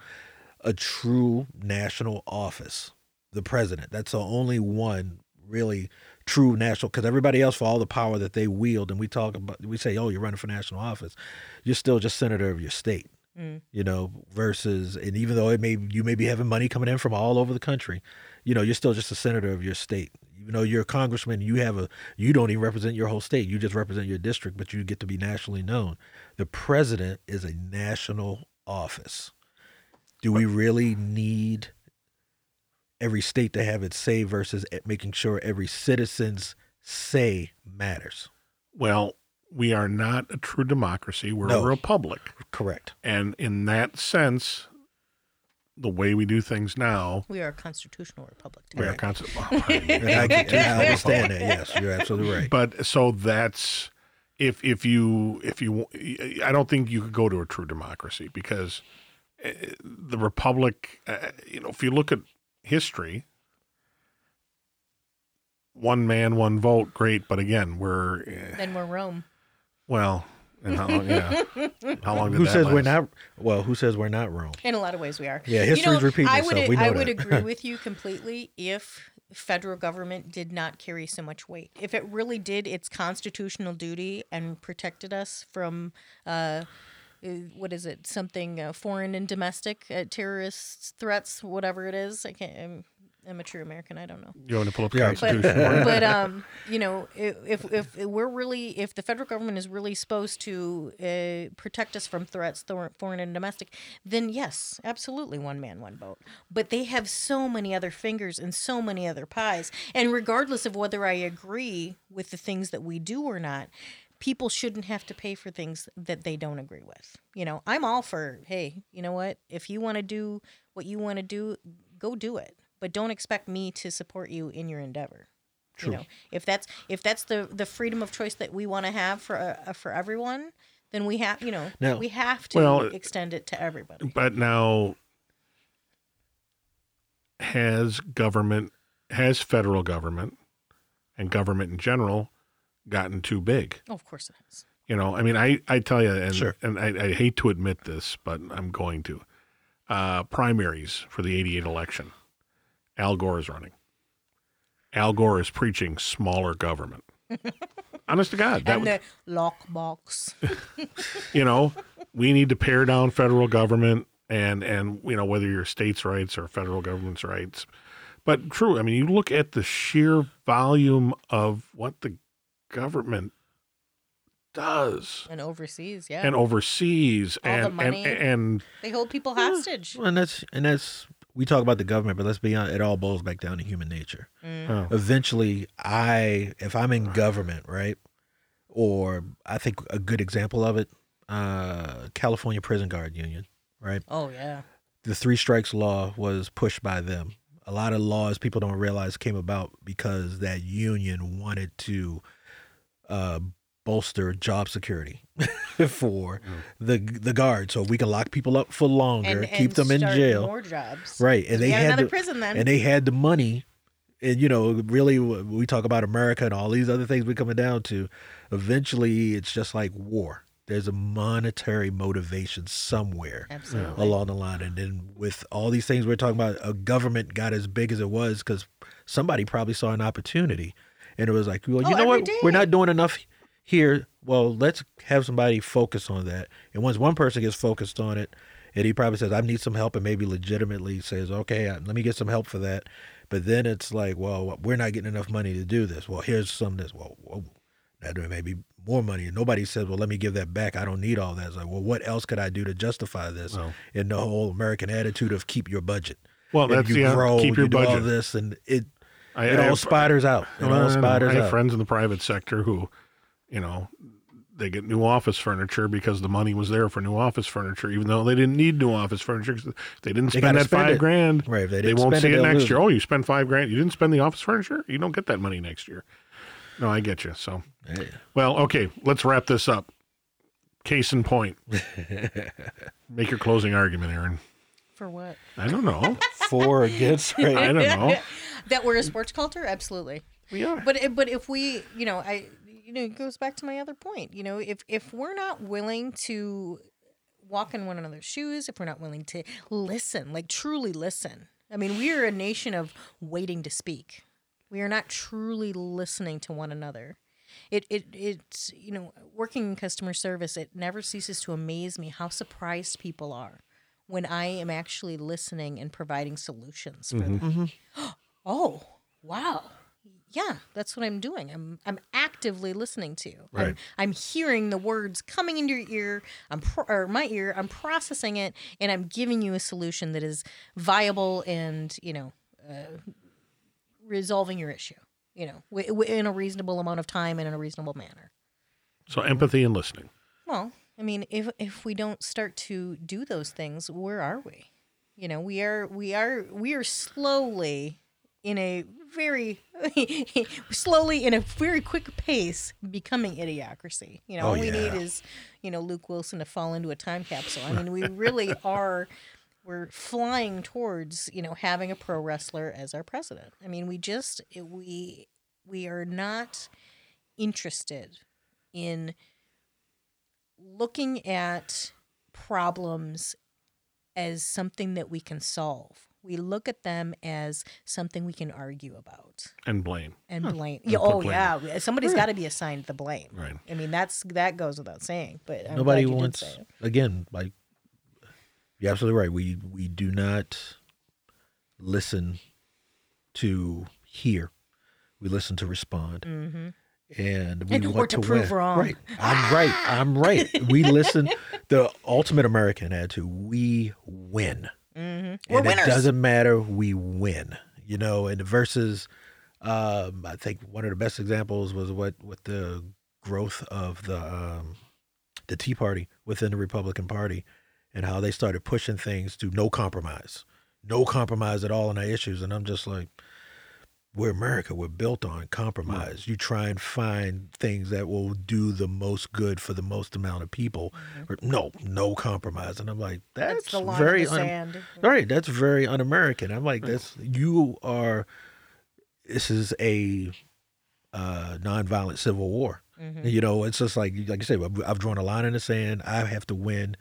a true national office, the president, that's the only one really true national because everybody else for all the power that they wield and we talk about we say oh you're running for national office you're still just senator of your state Mm. you know versus and even though it may you may be having money coming in from all over the country you know you're still just a senator of your state. Even though you're a congressman you have a you don't even represent your whole state. You just represent your district but you get to be nationally known. The president is a national office. Do we really need every state to have its say versus making sure every citizen's say matters? Well, we are not a true democracy. We're No. a republic. correct And in that sense, the way we do things now, We are a constitutional republic. we are [laughs] Right. constant. and I, and I understand that yes you're absolutely right But so that's if if you if you I don't think you could go to a true democracy because uh, the republic. Uh, you know, if you look at history, one man, one vote, great. But again, we're uh, Then we're Rome. Well, And how long? Yeah. [laughs] How long? Did Who that says we're not? Well, who says we're not wrong? In a lot of ways, we are. Yeah, You know, history's repeating I itself. would, We know I would that. agree [laughs] with you completely if federal government did not carry so much weight. If it really did its constitutional duty and protected us from, uh, uh, what is it? Something uh, foreign and domestic uh, terrorist threats, whatever it is. I can't. I'm, I'm a true American. I don't know. You want to pull up the Yeah. Constitution? for [laughs] it? but um, you know, if, if if we're really, if the federal government is really supposed to uh, protect us from threats, foreign and domestic, then yes, absolutely, one man, one vote. But they have so many other fingers and so many other pies, and regardless of whether I agree with the things that we do or not. People shouldn't have to pay for things that they don't agree with. You know, I'm all for, hey, you know what? If you want to do what you want to do, go do it. But don't expect me to support you in your endeavor. You know, if that's if that's the the freedom of choice that we want to have for uh, for everyone, then we have you know Now- we have to Well, extend it to everybody. But now, has government, has federal government, and government in general, gotten too big? Oh, of course it has. You know, I mean, I, I tell you, and Sure. and I, I hate to admit this, but I'm going to. Uh, primaries for the '88 election, Al Gore is running. Al Gore is preaching smaller government. [laughs] Honest to God, that and was, the lockbox. [laughs] you know, we need to pare down federal government and and you know whether your states' rights or federal government's rights. But true, I mean, you look at the sheer volume of what the government does and overseas, yeah, and overseas All the and, and money. and they hold people hostage. Well, and that's and that's we talk about the government, but let's be honest, it all boils back down to human nature. oh, Eventually, I if I'm in government, right, or I think a good example of it, uh, California Prison Guard Union, right. Oh yeah, the three strikes law was pushed by them. A lot of laws people don't realize came about because that union wanted to uh, bolster job security [laughs] for mm. the the guard, so we can lock people up for longer, and, keep and them in jail, More jobs, right? And they had another the, prison then. and they had the money. And you know, really, we talk about America and all these other things we're coming down to. Eventually, it's just like war. There's a monetary motivation somewhere Absolutely. along the line. And then with all these things we're talking about, a government got as big as it was because somebody probably saw an opportunity, and it was like, well, you Oh, know what, every we're not doing enough here. Well, let's have somebody focus on that. And once one person gets focused on it, and he probably says, I need some help, and maybe legitimately says, okay, uh, let me get some help for that. But then it's like, well, we're not getting enough money to do this. Well, here's some this. Well, whoa, that may be more money. And nobody says, well, let me give that back. I don't need all that. It's like, well, what else could I do to justify this? Well. in the whole American attitude of keep your budget. Well, And that's- you yeah, grow, keep your you do all this, and it I, it I all have- spiders out. It I all spiders I have out. friends in the private sector who, you know, they get new office furniture because the money was there for new office furniture, even though they didn't need new office furniture. They didn't spend gotta that spend five it. grand. Right, they They, won't see it, it next year. it. Oh, you spent five grand. You didn't spend the office furniture. You don't get that money next year. No, I get you. So, Yeah. well, okay, let's wrap this up. Case in point. [laughs] Make your closing argument, Aaron. For what? I don't know. [laughs] For against, [laughs] right? I don't know. that we're a sports culture? Absolutely. We are. But but if we, you know, I you know, it goes back to my other point. You know, if if we're not willing to walk in one another's shoes, if we're not willing to listen, like truly listen. I mean, we are a nation of waiting to speak. We are not truly listening to one another. It it it's you know, working in customer service, it never ceases to amaze me how surprised people are when I am actually listening and providing solutions for mm-hmm. them. Mm-hmm. [gasps] oh, wow. Yeah, that's what I'm doing. I'm I'm actively listening to. you. I'm, I'm hearing the words coming into your ear. I'm pro- or my ear. I'm processing it, and I'm giving you a solution that is viable and you know, uh, resolving your issue. You know, w- w- in a reasonable amount of time and in a reasonable manner. So empathy and listening. Well, I mean, if if we don't start to do those things, where are we? You know, we are we are we are slowly in a very [laughs] slowly in a very quick pace becoming idiocracy. You know, Oh, all we yeah. need is, you know, Luke Wilson to fall into a time capsule. I [laughs] mean, we really are we're flying towards, you know, having a pro wrestler as our president. I mean, we just we we are not interested in looking at problems as something that we can solve. We look at them as something we can argue about And blame. and blame. And Yeah, oh blame. yeah, somebody's got to be assigned the blame. Right. I mean, that's that goes without saying. But I'm Nobody glad you did wants say it. again, like you're absolutely right. We we do not listen to hear. We listen to respond. And we Mm-hmm. And or want to to, prove win. wrong. Right. I'm right. I'm right. We listen [laughs] the ultimate American attitude. We win. We're and winners. it doesn't matter. We win. You know, and versus, um, I think one of the best examples was what with the growth of the um, the Tea Party within the Republican Party, and how they started pushing things to no compromise, no compromise at all on our issues. And I'm just like, we're America. We're built on compromise. You try and find things that will do the most good for the most amount of people. Or, no, no compromise. And I'm like, that's, Mm-hmm. That's very un- right, that's very un-American. I'm like, that's you are. This is a uh, non-violent civil war. Mm-hmm. You know, it's just like like you say, I've drawn a line in the sand. I have to win,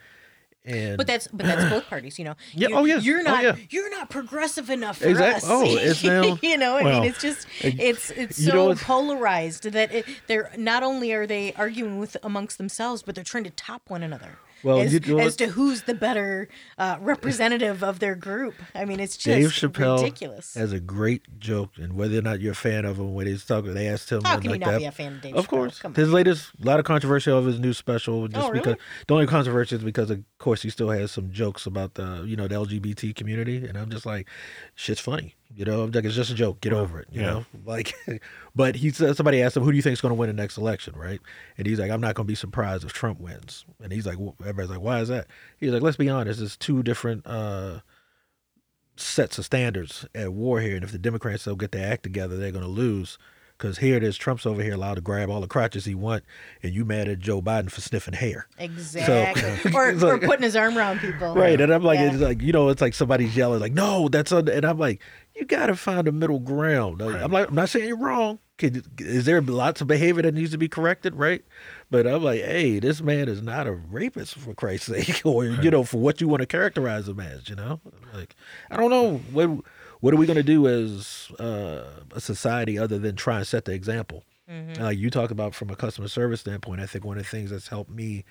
and But that's but that's both parties, you know. [clears throat] Yeah, You- oh, yeah, You're oh, not yeah. you're not progressive enough for Exact- us. oh, [laughs] it's now- [laughs] you know, I Well, mean, it's just uh, it's it's so know, it's- polarized that it, they're not only are they arguing with amongst themselves, but they're trying to top one another. Well, as, you know as to who's the better uh, representative of their group. I mean, it's just Dave Chappelle ridiculous. has a great joke, and whether or not you're a fan of him, when he's talking, they asked him How can you like not that. be a fan of Dave Of Chappelle? course, his latest, a lot of controversy of his new special. Just Oh, really? because the only controversy is because, of course, he still has some jokes about the you know the LGBT community, and I'm just like, shit's funny. You know, I'm like, it's just a joke. Get over it. You Yeah. know, [laughs] like, [laughs] but he said somebody asked him, "Who do you think is going to win the next election?" Right, and he's like, "I'm not going to be surprised if Trump wins." And he's like, well, everybody's like, "Why is that?" He's like, "Let's be honest. It's two different." uh sets of standards at war here, and if the Democrats don't get their act together, they're going to lose. Because here it is, Trump's over here allowed to grab all the crotches he want, and you mad at Joe Biden for sniffing hair. Exactly. [laughs] or, It's or like- putting his arm around people. Right, and I'm like, Yeah. it's like you know, it's like somebody's yelling, like, "No, that's," un-, and I'm like, you got to find a middle ground. Like, I'm like, I'm not saying you're wrong. Could, is there lots of behavior that needs to be corrected, right? But I'm like, hey, this man is not a rapist for Christ's [laughs] sake, or you know, for what you want to characterize him as. You know, like, I don't know what what are we going to do as uh, a society other than try and set the example. And Like you talk about from a customer service standpoint, I think one of the things that's helped me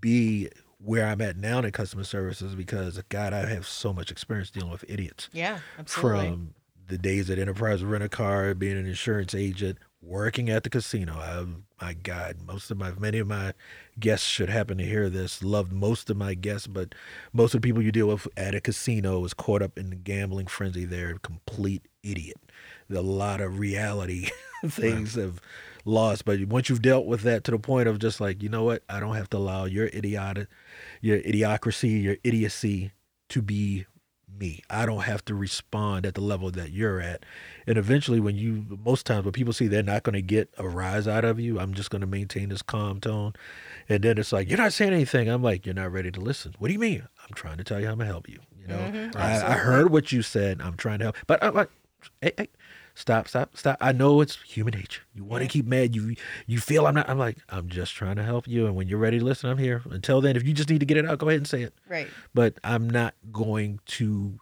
be where I'm at now in customer services because God, I have so much experience dealing with idiots. Yeah, absolutely. From the days at Enterprise Rent a Car, being an insurance agent, working at the casino. I, my God, most of my many of my guests should happen to hear this. Loved most of my guests, but most of the people you deal with at a casino is caught up in the gambling frenzy. They're complete idiot. A lot of reality [laughs] things have lost. But once you've dealt with that to the point of just like, you know what, I don't have to allow your idiotic, your idiocracy, your idiocy to be me. I don't have to respond at the level that you're at. And eventually, when you, most times when people see they're not going to get a rise out of you, I'm just going to maintain this calm tone. And then it's like, you're not saying anything. I'm like, you're not ready to listen. What do you mean? I'm trying to tell you how I'm going to help you. You know, mm-hmm. I, I heard what you said. I'm trying to help. But I'm like, hey, hey, stop, stop, stop. I know it's human nature. You want to keep mad. You you feel I'm not. I'm like, I'm just trying to help you. And when you're ready to listen, I'm here. Until then, if you just need to get it out, go ahead and say it right. but I'm not going to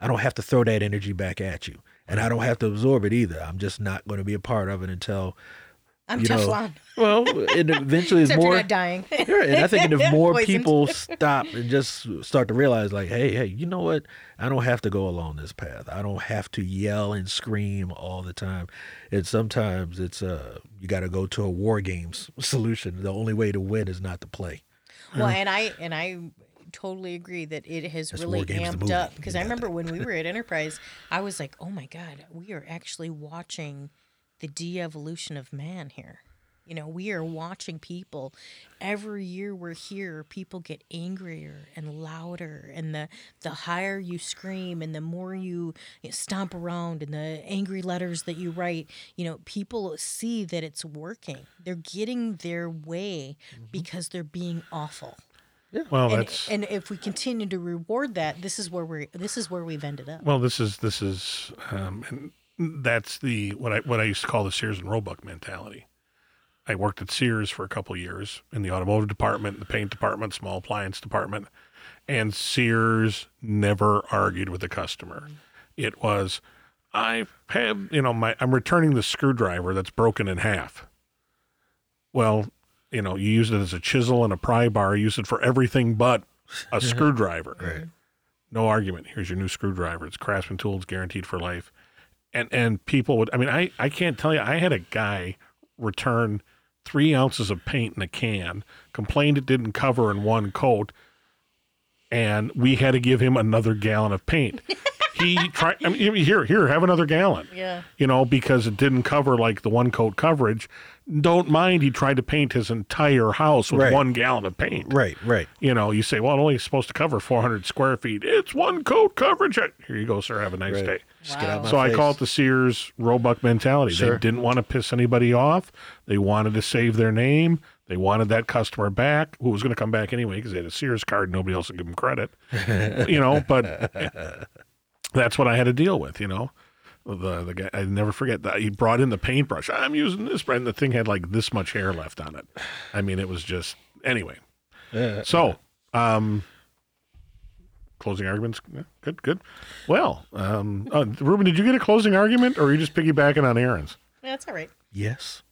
I don't have to throw that energy back at you. And I don't have to absorb it either. I'm just not going to be a part of it until I'm you know, well, and [laughs] eventually it's more not dying. [laughs] Sure, and I think if [laughs] more Poisoned. people stop and just start to realize, like, hey, hey, you know what? I don't have to go along this path. I don't have to yell and scream all the time. And sometimes it's uh, you got to go to a war games solution. The only way to win is not to play. Well, and I and I totally agree that it has really War Games, the amped up because I remember when we were at Enterprise, I was like, "Oh my god, we are actually watching the de-evolution of man here." You know, we are watching people every year we're here, people get angrier and louder and the the higher you scream and the more you stomp around and the angry letters that you write, you know, people see that it's working. They're getting their way because they're being awful Well, and, that's and if we continue to reward that, this is where we're this is where we've ended up. well. This is this is um, and that's the what I what I used to call the Sears and Roebuck mentality. I worked at Sears for a couple years in the automotive department, the paint department, small appliance department, and Sears never argued with the customer. Mm. It was, I have, you know, my I'm returning the screwdriver that's broken in half. Well, you know, you use it as a chisel and a pry bar. you Use it for everything but [laughs] a screwdriver. Right. No argument. Here's your new screwdriver. It's Craftsman Tools, guaranteed for life. And and people would. I mean, I I can't tell you. I had a guy return three ounces of paint in a can. Complained it didn't cover in one coat, and we had to give him another gallon of paint. [laughs] he tried. I mean, here, here, have another gallon. Yeah. You know, because it didn't cover like the one coat coverage. Don't mind. He tried to paint his entire house with Right. one gallon of paint. Right, right. You know, you say, well, it only supposed to cover 400 square feet. It's one coat coverage. Here you go, sir. Have a nice Right. day. Just get out Wow. my So I call it the Sears Roebuck mentality. They didn't want to piss anybody off. They wanted to save their name. They wanted that customer back, who was going to come back anyway because they had a Sears card. Nobody else would give them credit. [laughs] you know, but that's what I had to deal with. You know, the the guy I never forget that he brought in the paintbrush. I'm using this, and the thing had like this much hair left on it. I mean, it was just anyway. Yeah. So, um, closing arguments. Good, good. Well, um, uh, Ruben, did you get a closing argument, or are you just piggybacking on Aaron's? Yeah, that's all right. Yes.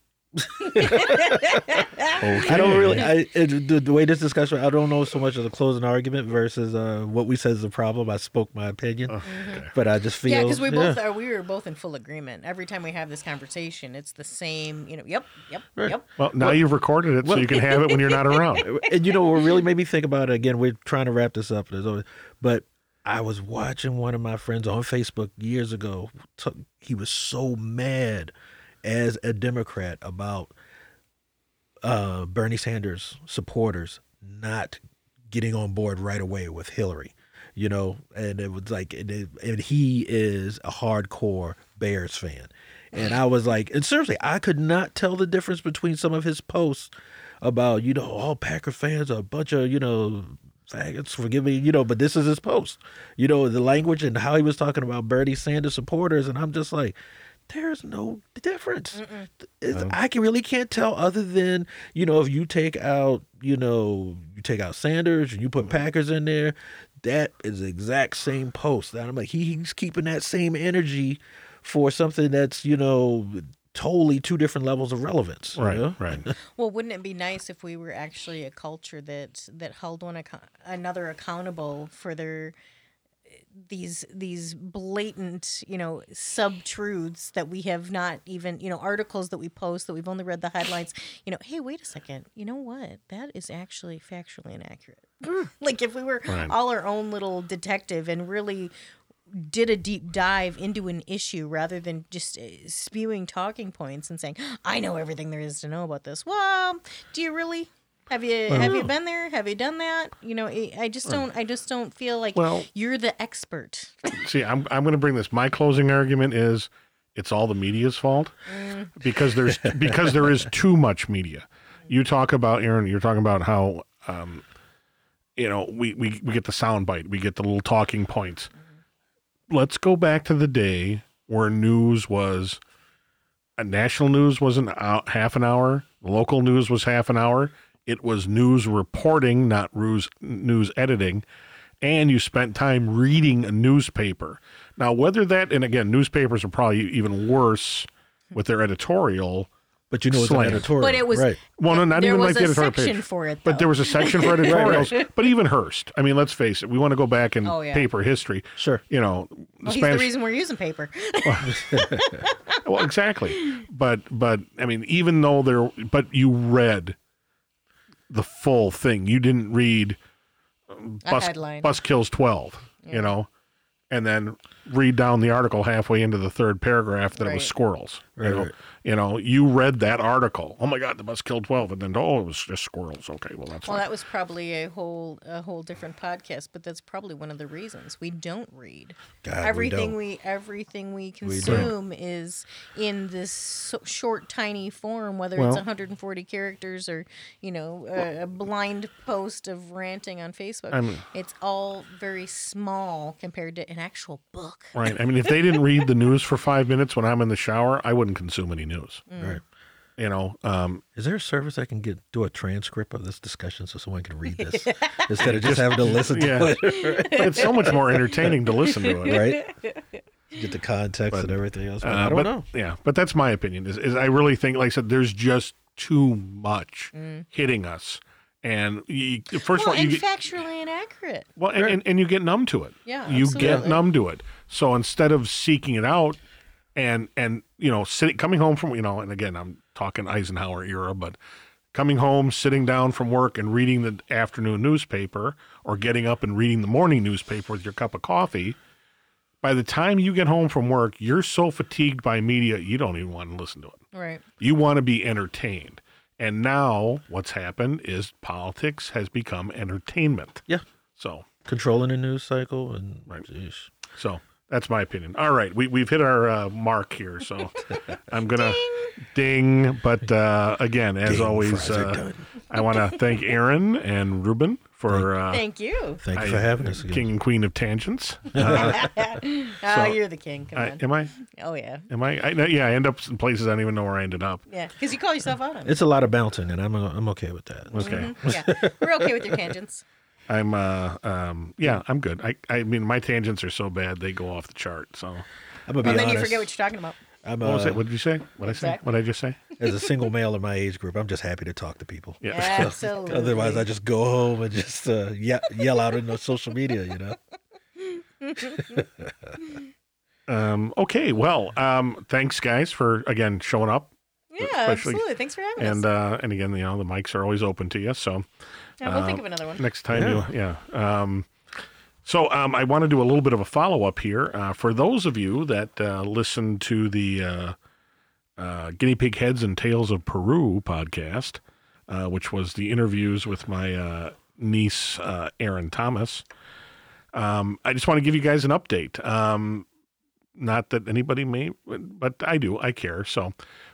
Okay. I don't really. I [laughs] it, the, the way this discussion, I don't know so much as a closing argument versus uh, what we said is a problem. I spoke my opinion, Okay. but I just feel Yeah, because we both are. We were both in full agreement. Every time we have this conversation, it's the same. You know. Yep. Yep. Yep. Well, now you've recorded it, so you can have it when you're not around. [laughs] and you know what really made me think about it again we're trying to wrap this up there's always, but i was watching one of my friends on facebook years ago t- he was so mad as a democrat about uh, bernie sanders supporters not getting on board right away with hillary you know and it was like and, it, and he is a hardcore bears fan and i was like and seriously i could not tell the difference between some of his posts about you know all Packer fans are a bunch of you know faggots. Forgive me, you know, but this is his post. You know the language and how he was talking about Bernie Sanders supporters, and I'm just like, there's no difference. It's- I can really can't tell other than you know if you take out you know you take out Sanders and you put mm-hmm. Packers in there, that is the exact same post. That I'm like he, he's keeping that same energy for something that's you know totally two different levels of relevance. you Right, know? right. [laughs] Well, wouldn't it be nice if we were actually a culture that that held one account- another accountable for their these these blatant you know sub truths that we have not even you know articles that we post that we've only read the headlines you know hey wait a second you know what that is actually factually inaccurate [laughs] like if we were Right. all our own little detective and really did a deep dive into an issue rather than just uh, spewing talking points and saying, "I know everything there is to know about this." Well, do you really? Have you have you been there? Have you done that? You know, I I just don't. I just don't feel like Well- you're the expert. See, I'm I'm going to bring this. My closing argument is it's all the media's fault mm. because there's [laughs] because there is too much media. You talk about Aaron. You're talking about how um, you know we, we we get the sound bite, we get the little talking points. Mm-hmm. Let's go back to the day where news was a national news was an hou- half an hour, local news was half an hour. It was news reporting, not news news editing and you spent time reading a newspaper. Now, whether that, and again, newspapers are probably even worse with their editorial. But you know it's Slant. an editorial. But it was right. Well, no, not there even was like the a editorial section page. for it, But there was a section for [laughs] editorials. But even Hearst, I mean, let's face it, we want to go back in Oh, yeah. paper history. Sure. You know, the well, he's the reason we're using paper. [laughs] well, exactly. But but I mean, even though there, but you read the full thing. You didn't read bus, bus kills twelve. You know, and then read down the article halfway into the third paragraph that it was Right. squirrels. Right, you know, right. You know, you read that article. Oh my God, the bus killed twelve, and then oh, it was just squirrels. Okay, well that's Well, fine. that was probably a whole a whole different podcast, but that's probably one of the reasons we don't read. God, we everything don't. we, everything we don't. consume is in this so short, tiny form, whether Well- it's 140 characters or you know a, a blind post of ranting on Facebook. I'm- it's all very small compared to an actual book. Right. I mean, if they didn't read the news for five minutes when I'm in the shower, I wouldn't consume any news. Mm. Right. you know, um, Is there a service I can get do a transcript of this discussion so someone can read this [laughs] instead of just having to listen to Yeah. it? [laughs] it's so much more entertaining to listen to it. right? [laughs] Get the context and everything else. But Uh, I don't but, know. Yeah, but that's my opinion. Is, is I really think, like I said, there's just too much hitting us, and you, first well, of all, you and get, factually inaccurate. well, and, and, and you get numb to it. Yeah, you get numb to it. So instead of seeking it out, and and you know, sitting coming home from you know, and again, I'm talking Eisenhower era, but coming home, sitting down from work, and reading the afternoon newspaper, or getting up and reading the morning newspaper with your cup of coffee. By the time you get home from work, you're so fatigued by media, you don't even want to listen to it. Right. You want to be entertained. And now what's happened is politics has become entertainment. Yeah. So, Controlling the news cycle and Right. Jeez. so that's my opinion. All right, we we've hit our uh, mark here, so [laughs] I'm gonna ding. But uh, again, as Ding, always, fries are uh, done. I want to thank Aaron and Ruben for uh, Thank you. Thank you I- for having us again. king and queen of tangents. Uh, [laughs] Oh, you're the king. Come I, on. am I? oh yeah. Am I? I? Yeah, I end up in places I don't even know where I ended up. Yeah. Because you call yourself out on it. It's a lot of bouncing, and I'm I'm okay with that. Okay. yeah. We're okay with your tangents. I'm uh um yeah, I'm good. I I mean my tangents are so bad they go off the chart. So I'm gonna be And then honest. you forget what you're talking about. I'm what was uh, it? What did you say? What I say? What did I just say? [laughs] as a single male in my age group. I'm just happy to talk to people. Yeah. [laughs] Absolutely. Otherwise, I just go home and just uh, ye- yell out in the social media. You know. [laughs] Um okay, well, um thanks guys for again showing up. yeah, absolutely. Thanks for having And us. And uh and again, you know, the mics are always open to you. So Yeah, we'll uh, think of another one. next time you yeah. Um so um, I want to do a little bit of a follow up here uh, for those of you that uh, listen to the uh, uh, Guinea Pig Heads and Tales of Peru podcast, uh, which was the interviews with my uh, niece uh, Erin Thomas. Um, I just want to give you guys an update. Um, not that anybody may, but I do. I care. So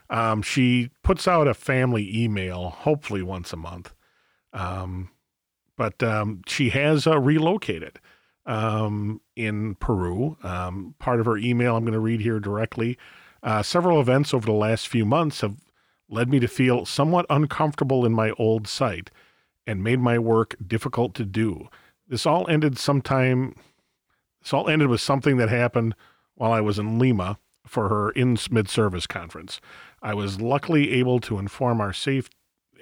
um, she puts out a family email, hopefully once a month. Um, but um, she has uh, relocated um, in Peru. Um, part of her email, I'm going to read here directly. Uh, several events over the last few months have led me to feel somewhat uncomfortable in my old site and made my work difficult to do. This all ended sometime. This all ended with something that happened while I was in Lima for her in mid service conference. I was luckily able to inform our safe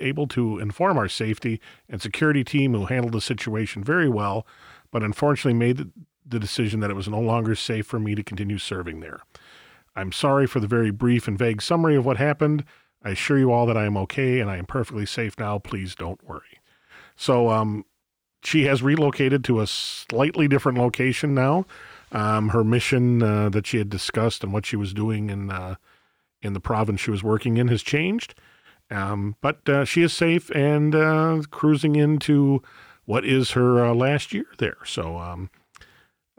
able to inform our safety and security team who handled the situation very well, but unfortunately made the, decision that it was no longer safe for me to continue serving there. I'm sorry for the very brief and vague summary of what happened. I assure you all that I am okay and I am perfectly safe now. Please don't worry. So, um, she has relocated to a slightly different location now. Um, her mission uh, that she had discussed and what she was doing in uh, in the province she was working in has changed. Um, but uh, she is safe and uh, cruising into what is her uh, last year there. So, um,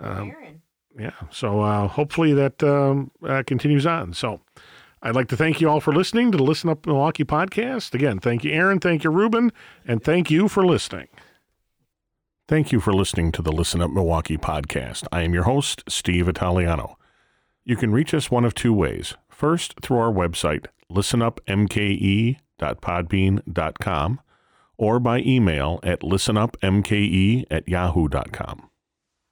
Aaron. yeah. So uh, hopefully that um, uh, continues on. So I'd like to thank you all for listening to the Listen Up Milwaukee podcast. Again, thank you, Aaron. Thank you, Ruben. And thank you for listening. Thank you for listening to the Listen Up Milwaukee podcast. I am your host, Steve Italiano. You can reach us one of two ways. First, through our website, listenupmke.podbean.com, or by email at listenupmke at yahoo.com.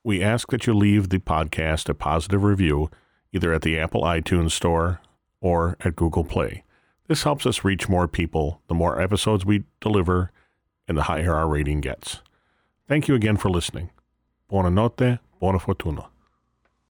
We ask that you leave the podcast a positive review either at the Apple iTunes Store or at Google Play. This helps us reach more people the more episodes we deliver and the higher our rating gets. Thank you again for listening. Buona notte, buona fortuna.